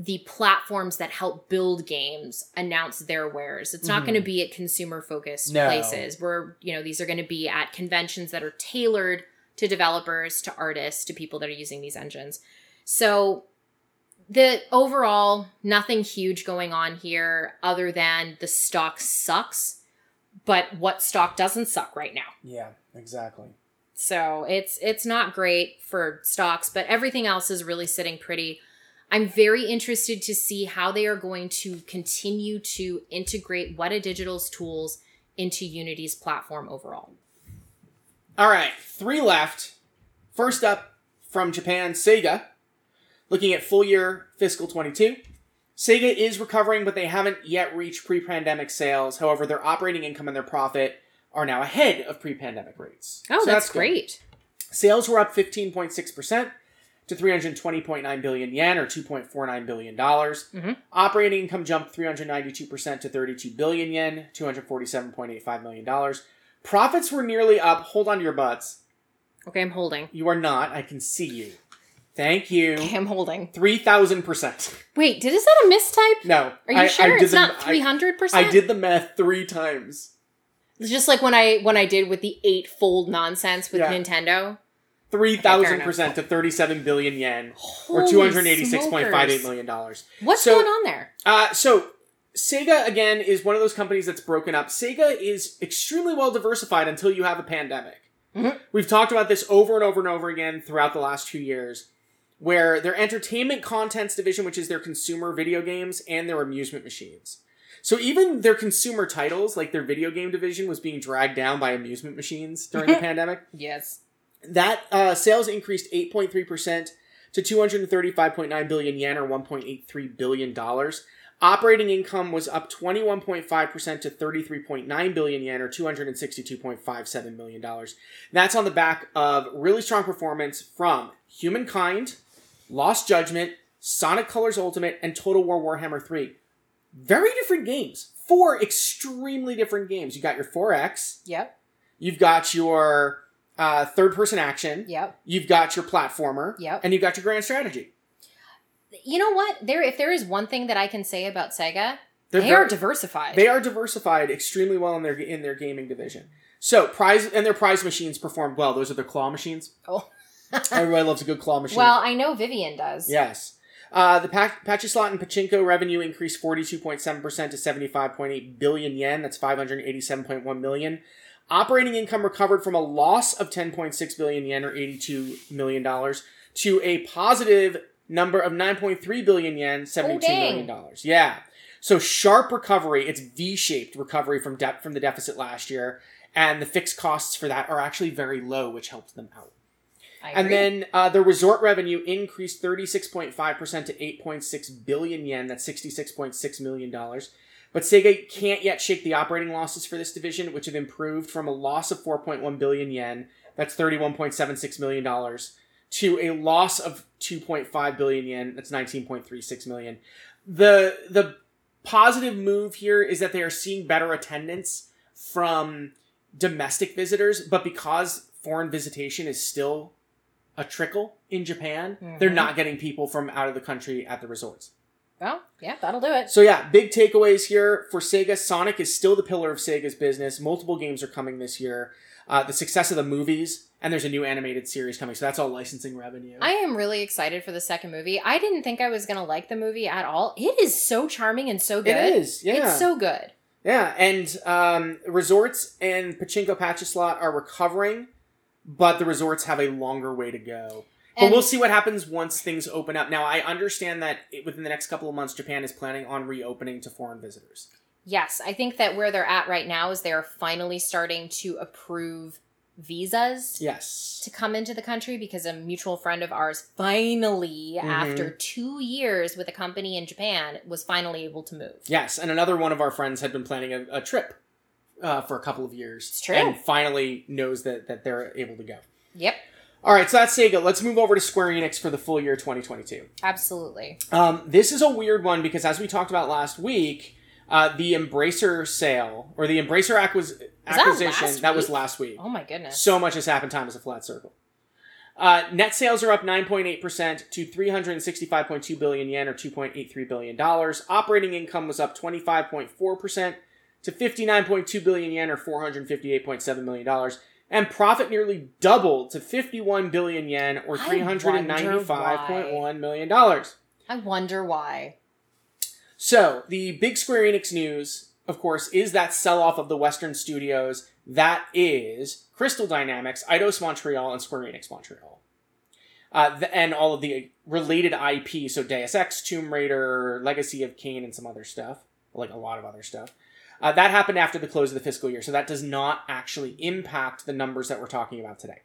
the platforms that help build games announce their wares. It's not Mhm. going to be at consumer focused No. places where, you know, these are going to be at conventions that are tailored to developers, to artists, to people that are using these engines. So the overall nothing huge going on here other than the stock sucks, but what stock doesn't suck right now. Yeah, exactly. So it's it's not great for stocks, but everything else is really sitting pretty. I'm very interested to see how they are going to continue to integrate Weta Digital's tools into Unity's platform overall. All right, three left. First up from Japan, Sega. Looking at full year fiscal 22. Sega is recovering, but they haven't yet reached pre pandemic sales. However, their operating income and their profit are now ahead of pre pandemic rates. Oh, So that's, good. great. Sales were up 15.6% to 320.9 billion yen or 2.49 billion dollars. Mhm. Operating income jumped 392% to 32 billion yen, 247.85 million dollars. Profits were nearly up. Hold on to your butts. Okay, I'm holding. You are not. I can see you. Thank you. Okay, I'm holding. 3000%. Wait, did is that a mistype? No. Are you I, sure I it's the- not I- three hundred I, percent? did the math 3 times. It's just like when I when I did with the eightfold nonsense with Yeah. Nintendo. 3000% to 37 billion yen or Holy 286.58 smokers. million dollars. What's So- going on there? Uh, so Sega again is one of those companies that's broken up. Sega is extremely well diversified until you have a pandemic. Mhm. We've talked about this over and over and over again throughout the last two years, where their entertainment contents division, which is their consumer video games and their amusement machines. So even their consumer titles, like their video game division, was being dragged down by amusement machines during the pandemic. Yes. That uh, sales increased 8.3% to 235.9 billion yen or 1.83 billion dollars. Operating income was up 21.5% to 33.9 billion yen or 262.57 million dollars. That's on the back of really strong performance from Humankind, Lost Judgment, Sonic Colors Ultimate, and Total War Warhammer 3. Very different games. Four extremely different games. You got your 4X, Yep. you've got your uh, third person action, Yep. you've got your platformer, Yep. and you've got your grand strategy. You know what? There, if there is one thing that I can say about Sega, They're they very- are diversified. They are diversified extremely well in their in their gaming division. So prize and their prize machines performed well. Those are their claw machines. Oh. Everybody loves a good claw machine. well, I know Vivian does. yes. Uh, the pa- Pachislot and Pachinko revenue increased 42.7% to 75.8 billion yen. That's 587.1 million. Operating income recovered from a loss of 10.6 billion yen or 82 million dollars to a positive number of 9.3 billion yen, 72 dang. million dollars. Yeah. So sharp recovery. It's V-shaped recovery from debt from the deficit last year, and the fixed costs for that are actually very low, which helps them out. And then uh, the resort revenue increased 36.5% to 8.6 billion yen. That's $66.6 million. But Sega can't yet shake the operating losses for this division, which have improved from a loss of 4.1 billion yen, that's $31.76 million, to a loss of 2.5 billion yen, that's 19.36 million. The, the positive move here is that they are seeing better attendance from domestic visitors, but because foreign visitation is still a trickle in Japan, they're Mhm. not getting people from out of the country at the resorts. Well, yeah, that'll do it. So yeah, big takeaways here for Sega. Sonic is still the pillar of Sega's business. Multiple games are coming this year. Uh, the success of the movies, and there's a new animated series coming, so that's all licensing revenue. I am really excited for the second movie. I didn't think I was gonna like the movie at all. It is so charming and so good. it is, yeah, It's so good. yeah. And um, resorts and Pachinko Pachislot are recovering, but the resorts have a longer way to go. But we'll see what happens once things open up. Now, I understand that it- within the next couple of months, Japan is planning on reopening to foreign visitors. yes, I think that where they're at right now is they're finally starting to approve visas Yes. to come into the country because a mutual friend of ours finally, Mhm. after two years with a company in Japan, was finally able to move. Yes, and another one of our friends had been planning a, a trip uh, for a couple of years. It's true. And finally knows that, that they're able to go. Yep, All right, so that's Sega. Let's move over to Square Enix for the full year 2022. absolutely. Um, this is a weird one because, as we talked about last week, uh, the Embracer sale or the Embracer acquis- acquisition last that was last week. Oh my goodness. So much has happened. Time is a flat circle. Uh, net sales are up 9.8% to 365.2 billion yen or 2.83 billion dollars. Operating income was up 25.4% to 59.2 billion yen or 458.7 million dollars. And profit nearly doubled to 51 billion yen or 395.1 million dollars. I wonder why. So, the big Square Enix news, of course, is that sell off of the Western studios. That is Crystal Dynamics, Eidos Montreal, and Square Enix Montreal. Uh, th- and all of the related IP, so Deus Ex, Tomb Raider, Legacy of Kain, and some other stuff, like a lot of other stuff. Uh, that happened after the close of the fiscal year, so that does not actually impact the numbers that we're talking about today.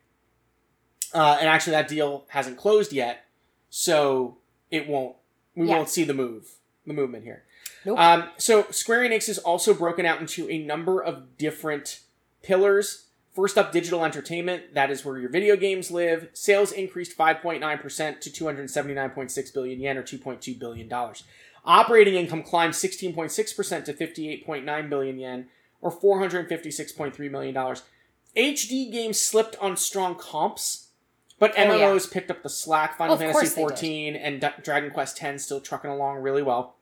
Uh, and actually, that deal hasn't closed yet, so it won't. We Yeah. won't see the move, the movement here. Nope. Um, so Square Enix is also broken out into a number of different pillars. First up, digital entertainment. That is where your video games live. Sales increased 5.9% to 279.6 billion yen or 2.2 billion dollars. Operating income climbed 16.6% to 58.9 billion yen or 456.3 million dollars. HD games slipped on strong comps, but Oh, yeah. MMOs picked up the slack. Final Fantasy course they did. 14 and D- Dragon Quest 10 still trucking along really well.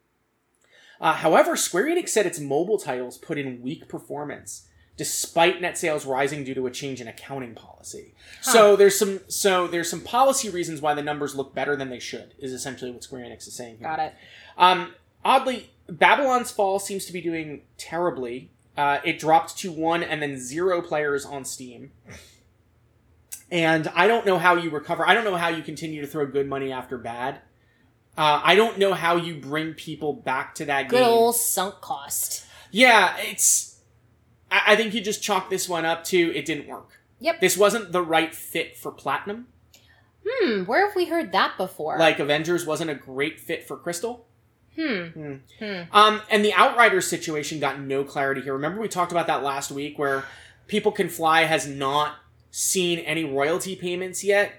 Uh, however, Square Enix said its mobile titles put in weak performance, despite net sales rising due to a change in accounting policy. So there's some so there's some policy reasons why the numbers look better than they should. Is essentially what Square Enix is saying here. Got it. Um, oddly, Babylon's Fall seems to be doing terribly. Uh, it dropped to one and then zero players on Steam. And I don't know how you recover. I don't know how you continue to throw good money after bad. Uh, I don't know how you bring people back to that Good game. old sunk cost. Yeah, it's. I, I think you just chalk this one up to it didn't work. Yep. This wasn't the right fit for Platinum. Hmm, where have we heard that before? Like Avengers wasn't a great fit for Crystal. hmm. Hmm. Hmm. Um, and the Outriders situation got no clarity here. Remember we talked about that last week where People Can Fly has not seen any royalty payments yet.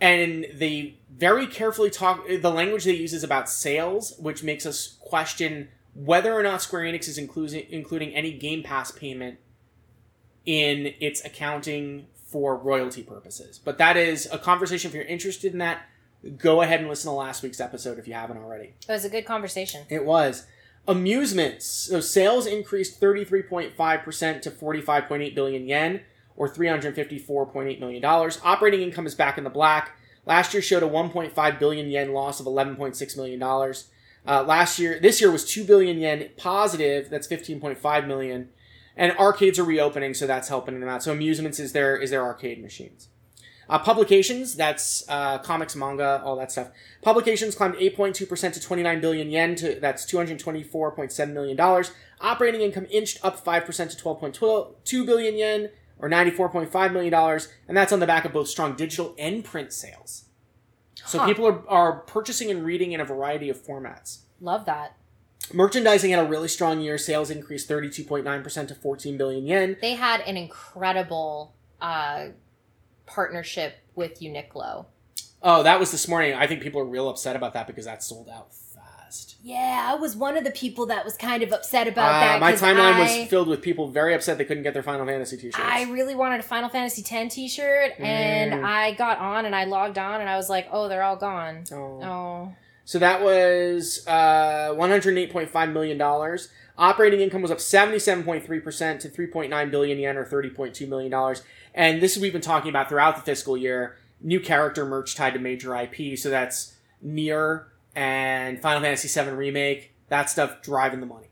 And they very carefully talk the language they use is about sales, which makes us question whether or not Square Enix is including including any Game Pass payment in its accounting for royalty purposes. But that is a conversation if you're interested in that. Go ahead and listen to last week's episode if you haven't already. It was a good conversation. It was. Amusements. So sales increased 33.5% to 45.8 billion yen, or $354.8 million. Operating income is back in the black. Last year showed a 1.5 billion yen loss of 11.6 million dollars. Uh, last year, this year was 2 billion yen positive. That's 15.5 million. And arcades are reopening, so that's helping them out. So amusements is their is their arcade machines. Uh, publications, that's uh, comics, manga, all that stuff. Publications climbed 8.2% to 29 billion yen, to that's $224.7 million. Operating income inched up 5% to 12.2 billion yen, or $94.5 million, and that's on the back of both strong digital and print sales. So Huh. people are, are purchasing and reading in a variety of formats. Love that. Merchandising had a really strong year. Sales increased 32.9% to 14 billion yen. They had an incredible uh, partnership with Uniqlo. Oh, that was this morning. I think people are real upset about that because that sold out Yeah, I was one of the people that was kind of upset Uh, about that. My timeline I, was filled with people very upset they couldn't get their Final Fantasy t-shirts. I really wanted a Final Fantasy X T-shirt, and Mm. I got on and I logged on and I was like, "Oh, they're all gone." Oh. Oh, So that was uh, $108.5 million. Operating income was up 77.3% to 3.9 billion yen or $30.2 million. And this is we've been talking about throughout the fiscal year. New character merch tied to major IP. So that's Nier and Final Fantasy VII Remake. That stuff driving the money.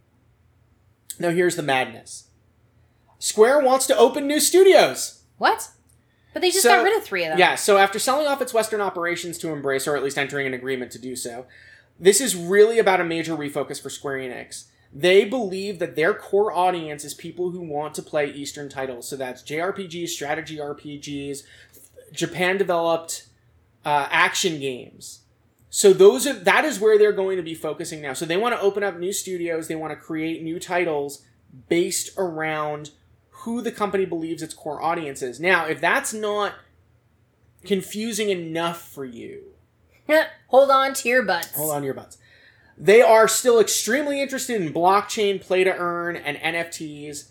Now here's the madness. Square wants to open new studios. what? But they just So- got rid of three of them. Yeah, so after selling off its Western operations to Embrace, or at least entering an agreement to do so, this is really about a major refocus for Square Enix. They believe that their core audience is people who want to play Eastern titles. So that's JRPGs, strategy RPGs, Japan developed uh, action games. So those are that is where they're going to be focusing now. So they want to open up new studios. They want to create new titles based around who the company believes its core audience is. Now, if that's not confusing enough for you, Hold on to your butts. hold on to your butts. They are still extremely interested in blockchain, play to earn, and NFTs.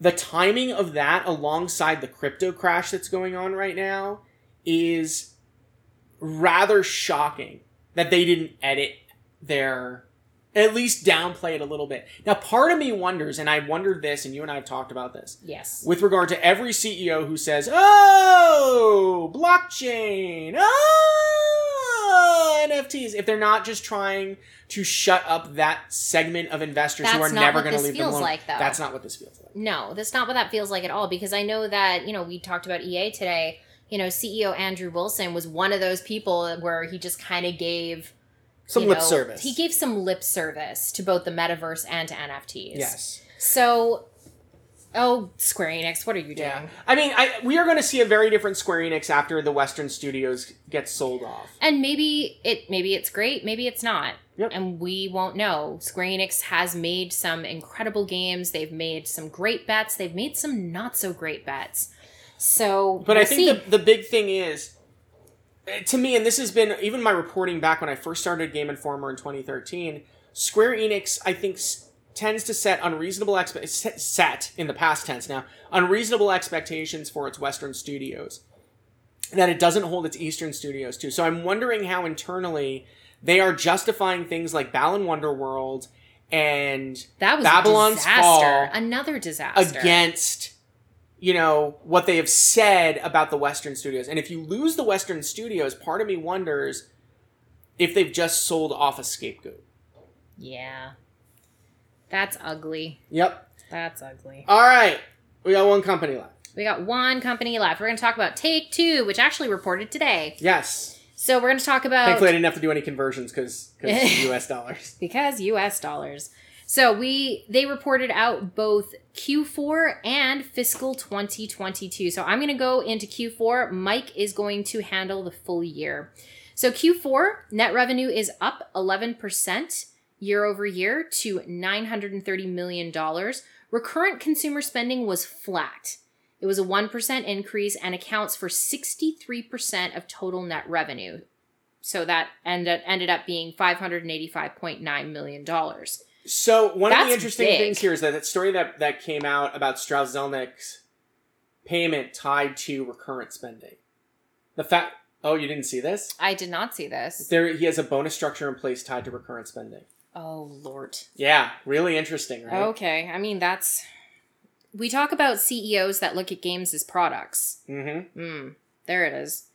The timing of that alongside the crypto crash that's going on right now is rather shocking that they didn't edit their at least downplay it a little bit. Now, part of me wonders, and I wondered this, and you and I have talked about this, Yes. with regard to every CEO who says, "Oh, blockchain, oh, NFTs," if they're not just trying to shut up that segment of investors who are never going to leave them feels alone. like, though. That's not what this feels like. No, that's not what that feels like at all because I know that, you know, we talked about EA today. You know, CEO Andrew Wilson was one of those people where he just kind of gave Some lip know, service. He gave some lip service to both the metaverse and to NFTs. yes. So, oh, Square Enix, what are you doing? Yeah. I mean, I, we are going to see a very different Square Enix after the Western studios get sold off. And maybe it maybe it's great, maybe it's not. Yep. And we won't know. Square Enix has made some incredible games. They've made some great bets. They've made some not so great bets. So, But I we'll think see. the, the big thing is, eh, to me, and this has been even my reporting back when I first started Game Informer in 2013, Square Enix, I think, s- tends to set unreasonable expe- set- set in the past tense now unreasonable expectations for its Western studios that it doesn't hold its Eastern studios to. So I'm wondering how internally they are justifying things like Balan Wonderworld and that was Babylon's disaster. Fall Another disaster. against you know what they have said about the western studios and if you lose the western studios part of me wonders if they've just sold off a scapegoat Yeah. That's ugly. yep That's ugly. all right we got one company left We got one company left. We're going to talk about Take Two, which actually reported today. yes So we're going to talk about thankfully i didn't have to do any conversions because us dollars because US dollars. So we they reported out both Q4 and fiscal 2022. So I'm going to go into Q4. Mike is going to handle the full year. So Q4 net revenue is up 11% year over year to 930 million dollars. Recurrent consumer spending was flat. It was a 1% increase and accounts for 63% of total net revenue. So that ended ended up being 585.9 million dollars. So one of the interesting big. things here is that that story that, that came out about strauss zelnick's payment tied to recurrent spending the fact oh you didn't see this I did not see this. there he has a bonus structure in place tied to recurrent spending Oh lord. Yeah, really interesting, right? Okay, I mean that's we talk about CEOs that look at games as products. Mm-hmm. Mm, there it is.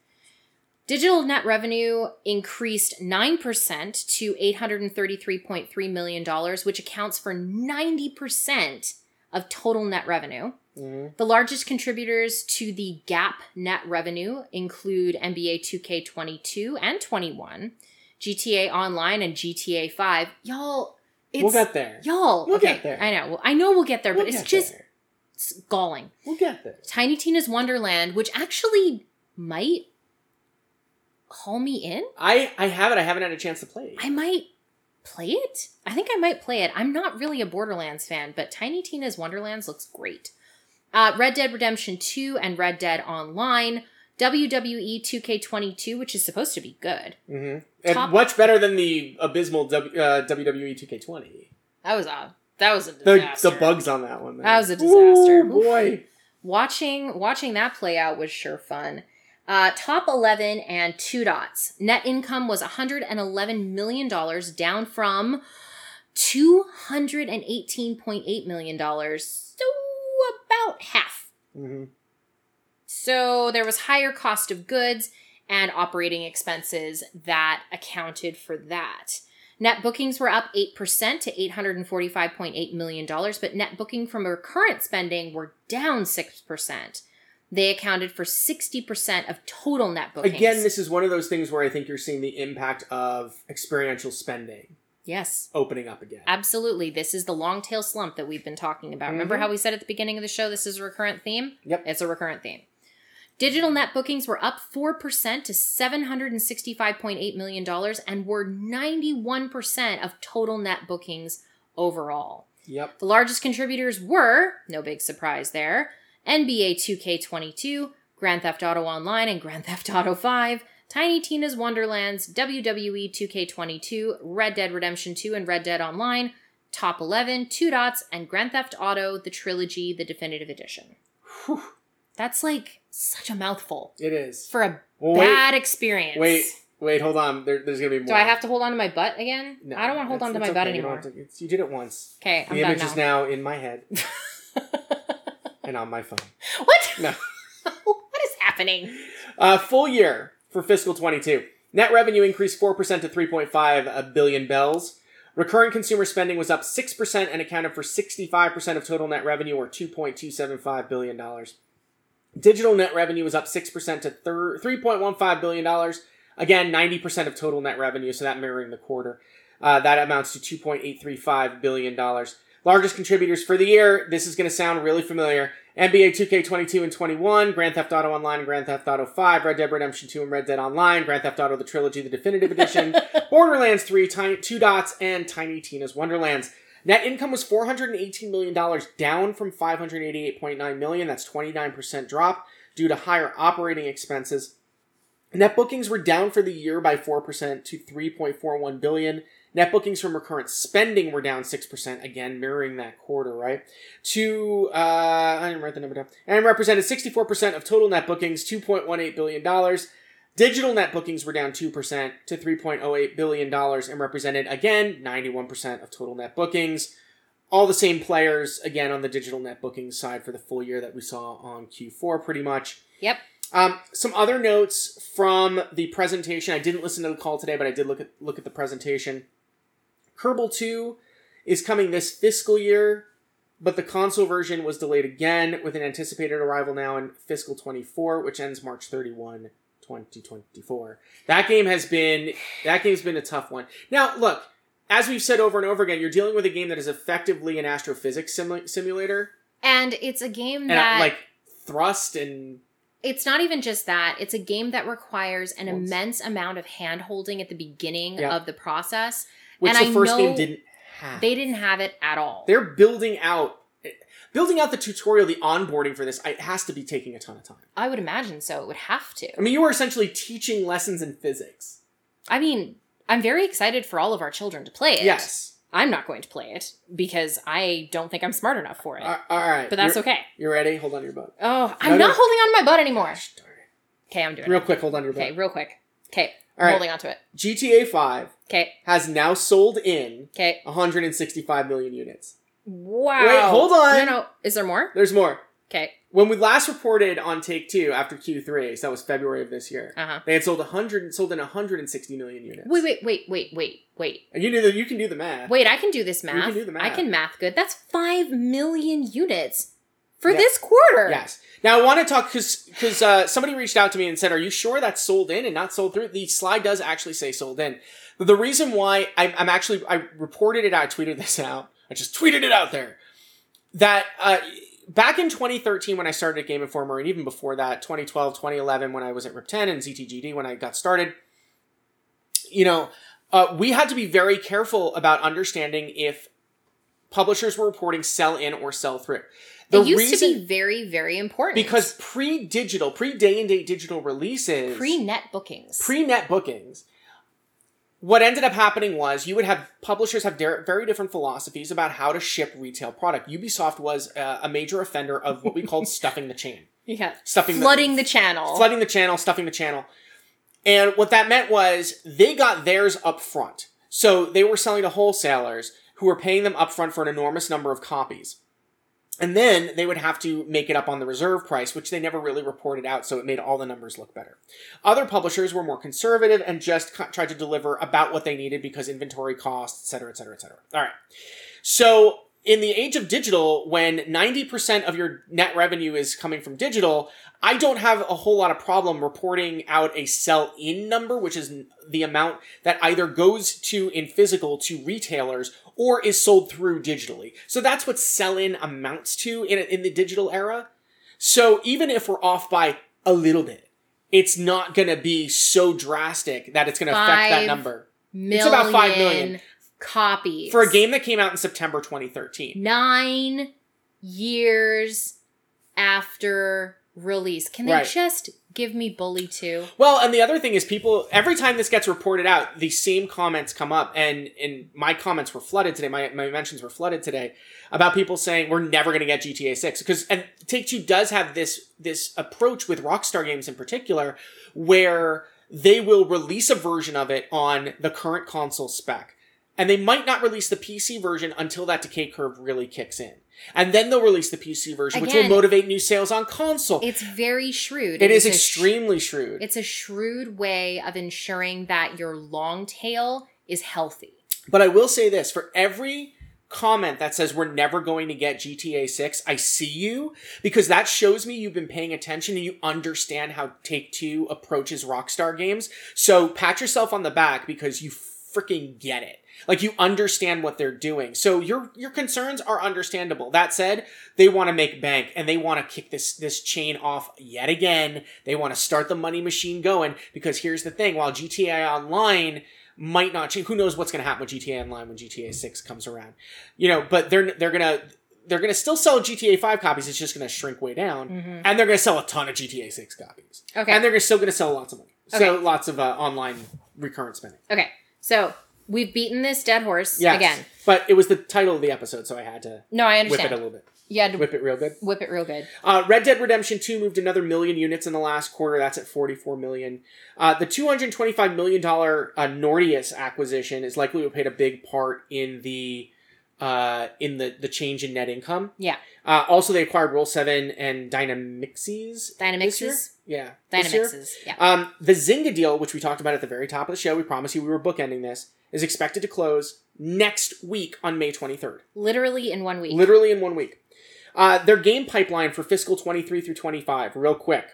Digital net revenue increased 9% to $833.3 million, which accounts for 90% of total net revenue. mm-hmm. The largest contributors to the GAAP net revenue include NBA 2K22 and 21, GTA Online and GTA 5. Y'all, it's We'll get there. y'all. We'll okay, get there. I know. Well, I know we'll get there, We'll but it's get just there. it's galling. We'll get there. Tiny Tina's Wonderland, which actually might haul me in. I I have it. I haven't had a chance to play. it. I might play it. I think I might play it. I'm not really a Borderlands fan, but Tiny Tina's Wonderlands looks great. Uh, Red Dead Redemption 2 and Red Dead Online. WWE 2K22, which is supposed to be good. Mm-hmm. And Top- much better than the abysmal w, uh, WWE 2K20. That was a that was a The, the bugs on that one. man. That was a disaster. Ooh, boy. watching watching that play out was sure fun. Uh, top 11 and two dots. Net income was 111 million dollars, down from 218.8 million dollars, so about half. Mm-hmm. So there was higher cost of goods and operating expenses that accounted for that. Net bookings were up 8% to $845.8 million, but net booking from recurrent spending were down 6%. They accounted for 60% of total net bookings. Again, this is one of those things where I think you're seeing the impact of experiential spending. Yes. opening up again. Absolutely. This is the long tail slump that we've been talking about. Remember Mhm. how we said at the beginning of the show this is a recurrent theme? Yep. It's a recurrent theme. Digital net bookings were up 4% to $765.8 million and were 91% of total net bookings overall. Yep. The largest contributors were, no big surprise there, NBA 2K22, Grand Theft Auto Online and Grand Theft Auto 5, Tiny Tina's Wonderlands, WWE 2K22, Red Dead Redemption 2 and Red Dead Online, Top 11, Two Dots, and Grand Theft Auto The Trilogy, the Definitive Edition. Whew. That's like such a mouthful It is. for a Well, wait, bad experience. wait, wait, hold on. There, there's gonna be more. Do I have to hold on to my butt again? No, I don't want to hold on to my it's butt okay. You anymore. have to- you did it once. Okay, I'm the done image is now. now in my head and on my phone. what? No. what is happening? Uh, full year for fiscal 22. Net revenue increased 4% to 3.5 billion bells. Recurring consumer spending was up 6% and accounted for 65% of total net revenue or $2.275 billion. Digital net revenue was up 6% to thir- $3.15 billion. Again, 90% of total net revenue, so that mirroring the quarter. Uh, that amounts to $2.835 billion. Largest contributors for the year, this is going to sound really familiar. NBA 2K22 and 21, Grand Theft Auto Online and Grand Theft Auto 5, Red Dead Redemption 2 and Red Dead Online, Grand Theft Auto The Trilogy, the Definitive Edition, Borderlands 3, Tiny, Two Dots, and Tiny Tina's Wonderlands. Net income was $418 million, down from 588.9 million. That's 29% drop due to higher operating expenses. Net bookings were down for the year by 4% to 3.41 billion. Net bookings from recurrent spending were down 6%, again mirroring that quarter, right? To uh I didn't write the number down. And represented 64% of total net bookings, 2.18 billion dollars. Digital net bookings were down 2% to 3.08 billion dollars and represented again 91% of total net bookings. All the same players again on the digital net bookings side for the full year that we saw on Q4 pretty much. Yep. Um, some other notes from the presentation. I didn't listen to the call today, but I did look at look at the presentation. Kerbal 2 is coming this fiscal year, but the console version was delayed again with an anticipated arrival now in fiscal 24, which ends March 31, 2024. That game has been that game's been a tough one. Now, look, as we've said over and over again, you're dealing with a game that is effectively an astrophysics simu- simulator And it's a game and uh, that like thrust and it's not even just that. It's a game that requires an Once. immense amount of hand holding at the beginning of the process. Which And the I first game didn't have. They didn't have it at all. they're building out building out the tutorial the onboarding for this it has to be taking a ton of time I would imagine so. It would have to. i mean you are essentially teaching lessons in physics I mean, I'm very excited for all of our children to play it. yes I'm not going to play it because I don't think I'm smart enough for it. A- all right but that's you're, okay. you're ready hold on to your butt Oh, I'm No, no. not holding on to my butt anymore. Gosh. Okay, I'm doing real it. Real quick hold on to your butt Okay, real quick. Okay, All I'm right. holding on to it. gta 5 Okay, has now sold in okay. 165 million units Wow. Wait, hold on. No, no. Is there more? there's more Okay. when we last reported on take two after q3 so that was february of this year Uh huh. they had sold 100 sold in 160 million units Wait, wait, wait, wait, wait, wait. and you the, you can do the math Wait, I can do this math. can do the math. I can math good. That's 5 million units for Yeah. this quarter. Yes. Now I want to talk because because uh, somebody reached out to me and said, "Are you sure that's sold in and not sold through?" The slide does actually say sold in. The reason why I'm, I'm actually I reported it out, I tweeted this out. I just tweeted it out there that uh, back in 2013 when I started at Game Informer and even before that 2012 2011 when I was at Rip 10 and ZTGD when I got started, you know, uh, we had to be very careful about understanding if publishers were reporting sell in or sell through. The it used reason to be very, very important. because pre-digital, pre-day and date digital releases, pre net bookings. pre-net bookings, what ended up happening was you would have publishers have very different philosophies about how to ship retail product. Ubisoft was uh, a major offender of what we called stuffing the chain, yeah. stuffing Flooding the, the channel. flooding the channel, stuffing the channel. And what that meant was they got theirs up front. So they were selling to wholesalers who were paying them up front for an enormous number of copies. And then they would have to make it up on the reserve price, which they never really reported out, so it made all the numbers look better. Other publishers were more conservative and just tried to deliver about what they needed because inventory costs, et cetera, et cetera, et cetera. All right. So in the age of digital, when 90% of your net revenue is coming from digital, I don't have a whole lot of problem reporting out a sell in number, which is the amount that either goes to in physical to retailers or is sold through digitally. So that's what sell in amounts to in, in the digital era. So even if we're off by a little bit, it's not going to be so drastic that it's going to affect that number. Million about five million. Copies For a game that came out in September 2013. nine years after release. Can they Right. just give me Bully 2? Well, and the other thing is people every time this gets reported out, the same comments come up and and my comments were flooded today. My my mentions were flooded today about people saying we're never going to get GTA 6 because and Take-Two does have this this approach with Rockstar games in particular where they will release a version of it on the current console spec. And they might not release the PC version until that decay curve really kicks in. And then they'll release the PC version, which will motivate new sales on console. It's very shrewd. it is a sh- extremely shrewd. it's a shrewd way of ensuring that your long tail is healthy. But I will say this for every comment that says we're never going to get GTA 6, I see you because that shows me you've been paying attention and you understand how Take Two approaches Rockstar games. So pat yourself on the back because you freaking get it. Like you understand what they're doing. So your your concerns are understandable. That said, they want to make bank and they want to kick this this chain off yet again. They want to start the money machine going because here's the thing, while GTA Online might not change. Who knows what's going to happen with GTA Online when GTA Six comes around? You know, but they're they're gonna they're gonna still sell GTA Five copies. It's just gonna shrink way down, and they're gonna sell a ton of GTA Six copies. Okay. and they're still gonna sell lots of money. So Okay. lots of uh, online recurrent spending. Okay, so we've beaten this dead horse Yes. again. but it was the title of the episode, so I had to No, I whip it a little bit, you had to whip it real good. whip it real good. Uh, Red Dead Redemption 2 moved another million units in the last quarter. That's at 44 million. Uh, the $225 million uh, Nordeus acquisition is likely to have played a big part in the uh, in the, the change in net income. Yeah. Uh, also, they acquired Roll 7 and year? Dynamixes? Yeah. Dynamixes. Yeah. Um, the Zynga deal, which we talked about at the very top of the show, we promised you we were bookending this, is expected to close next week on May 23rd. Literally in one week. Literally in one week. Uh, their game pipeline for fiscal 23 through 25, real quick.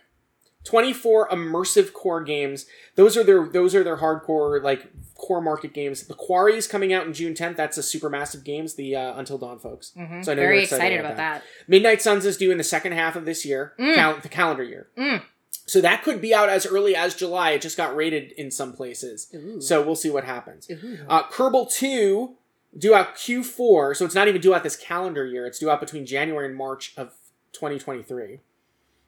24 immersive core games. Those are their those are their hardcore like core market games. The Quarry is coming out in June 10th. That's a Supermassive Games, the uh, Until Dawn folks. Mhm. So I know Very you're excited, about that. Midnight Suns is due in the second half of this year, Mm. cal- the calendar year. Mm. So that could be out as early as July. It just got rated in some places. Ooh. So we'll see what happens. Uh, Kerbal 2 due out Q4, so it's not even due out this calendar year. It's due out between January and March of 2023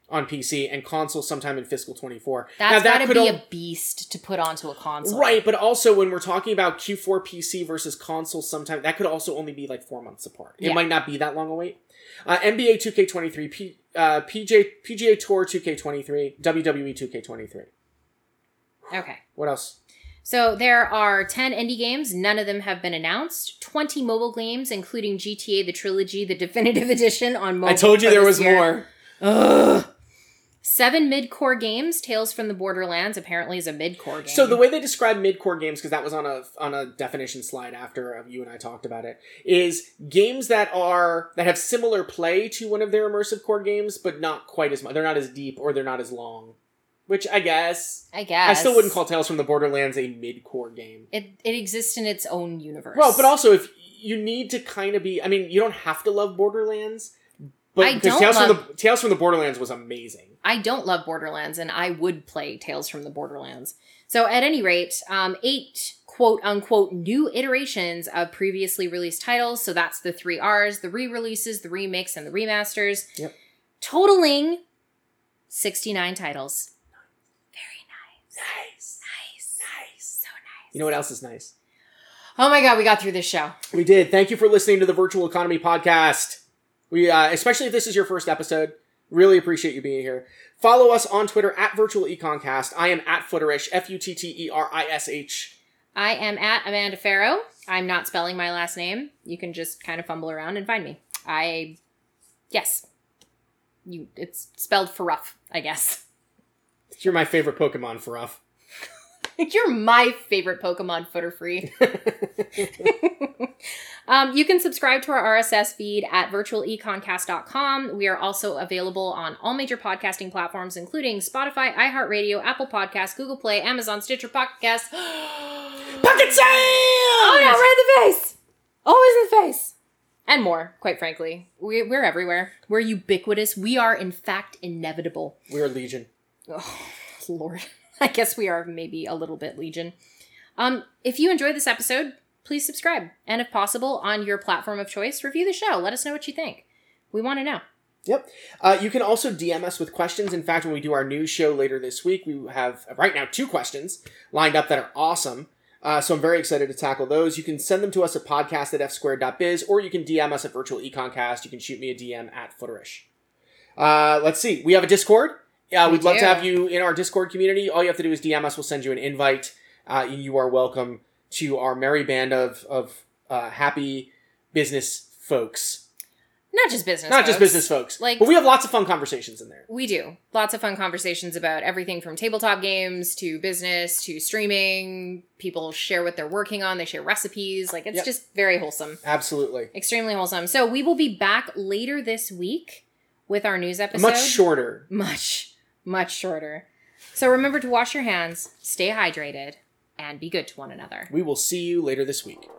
on PC and console sometime in fiscal 24. That's now, that got to could be al- a beast to put onto a console. Right, but also when we're talking about Q4 PC versus console sometime, that could also only be like four months apart. It Yeah. might not be that long a wait. Uh, NBA 2K23, P, uh, PJ, PGA Tour 2K23, WWE 2K23. Okay. What else? So there are 10 indie games. None of them have been announced. 20 mobile games, including GTA, the trilogy, the definitive edition on mobile. I told you there was year. more. Ugh. Seven mid-core games. Tales from the Borderlands apparently is a mid-core game. So the way they describe mid-core games, because that was on a on a definition slide after uh, you and I talked about it, is games that are that have similar play to one of their immersive core games, but not quite as much. They're not as deep or they're not as long. Which I guess I guess I still wouldn't call Tales from the Borderlands a mid-core game. it. It exists in its own universe. Well, but also if you need to kind of be, I mean, you don't have to love Borderlands, but I because don't Tales from the Tales from the Borderlands was amazing. I don't love Borderlands, and I would play Tales from the Borderlands. So, at any rate, um, eight quote unquote new iterations of previously released titles. So, that's the three R's the re releases, the remix, and the remasters. Yep. Totaling 69 titles. Very nice. Nice, Nice. nice. So nice. You know what else is nice? Oh my god, we got through this show. We did. Thank you for listening to the Virtual Economy podcast. We, uh, especially if this is your first episode, really appreciate you being here. Follow us on Twitter at Virtual Econcast. I am at Futterish, F U T T E R I S H. I am at Amanda Farough. I'm not spelling my last name. You can just kind of fumble around and find me. I, yes, you. It's spelled for rough, I guess. You're my favorite Pokemon, Faruff. You're my favorite Pokemon footer free. um, you can subscribe to our RSS feed at virtualeconcast.com. We are also available on all major podcasting platforms, including Spotify, iHeartRadio, Apple Podcasts, Google Play, Amazon, Stitcher Podcast. Pocket Sound! Oh, yeah, right in the face. Always in the face. And more, quite frankly. We, we're everywhere. We're ubiquitous. We are, in fact, inevitable. We are Legion. Oh, Lord. I guess we are maybe a little bit legion. Um, if you enjoyed this episode, please subscribe. And if possible, on your platform of choice, review the show. Let us know what you think. We want to know. Yep. Uh, you can also DM us with questions. In fact, when we do our news show later this week, we have right now two questions lined up that are awesome. Uh, so I'm very excited to tackle those. You can send them to us at podcast at fsquared.biz or you can DM us at virtual econcast. You can shoot me a DM at futterish. Uh, let's see. We have a Discord. We we'd love do. to have you in our Discord community. All you have to do is DM us. We'll send you an invite. Uh, you are welcome to our merry band of, of uh, happy business folks. Not just business. Not just folks. business folks. Like- but we have lots of fun conversations in there. We do. Lots of fun conversations about everything from tabletop games to business to streaming. People share what they're working on, they share recipes. Like, it's Yep. just very wholesome. Absolutely. Extremely wholesome. So, we will be back later this week with our news episode. Much shorter. much, much shorter. So remember to wash your hands, stay hydrated, and be good to one another. We will see you later this week.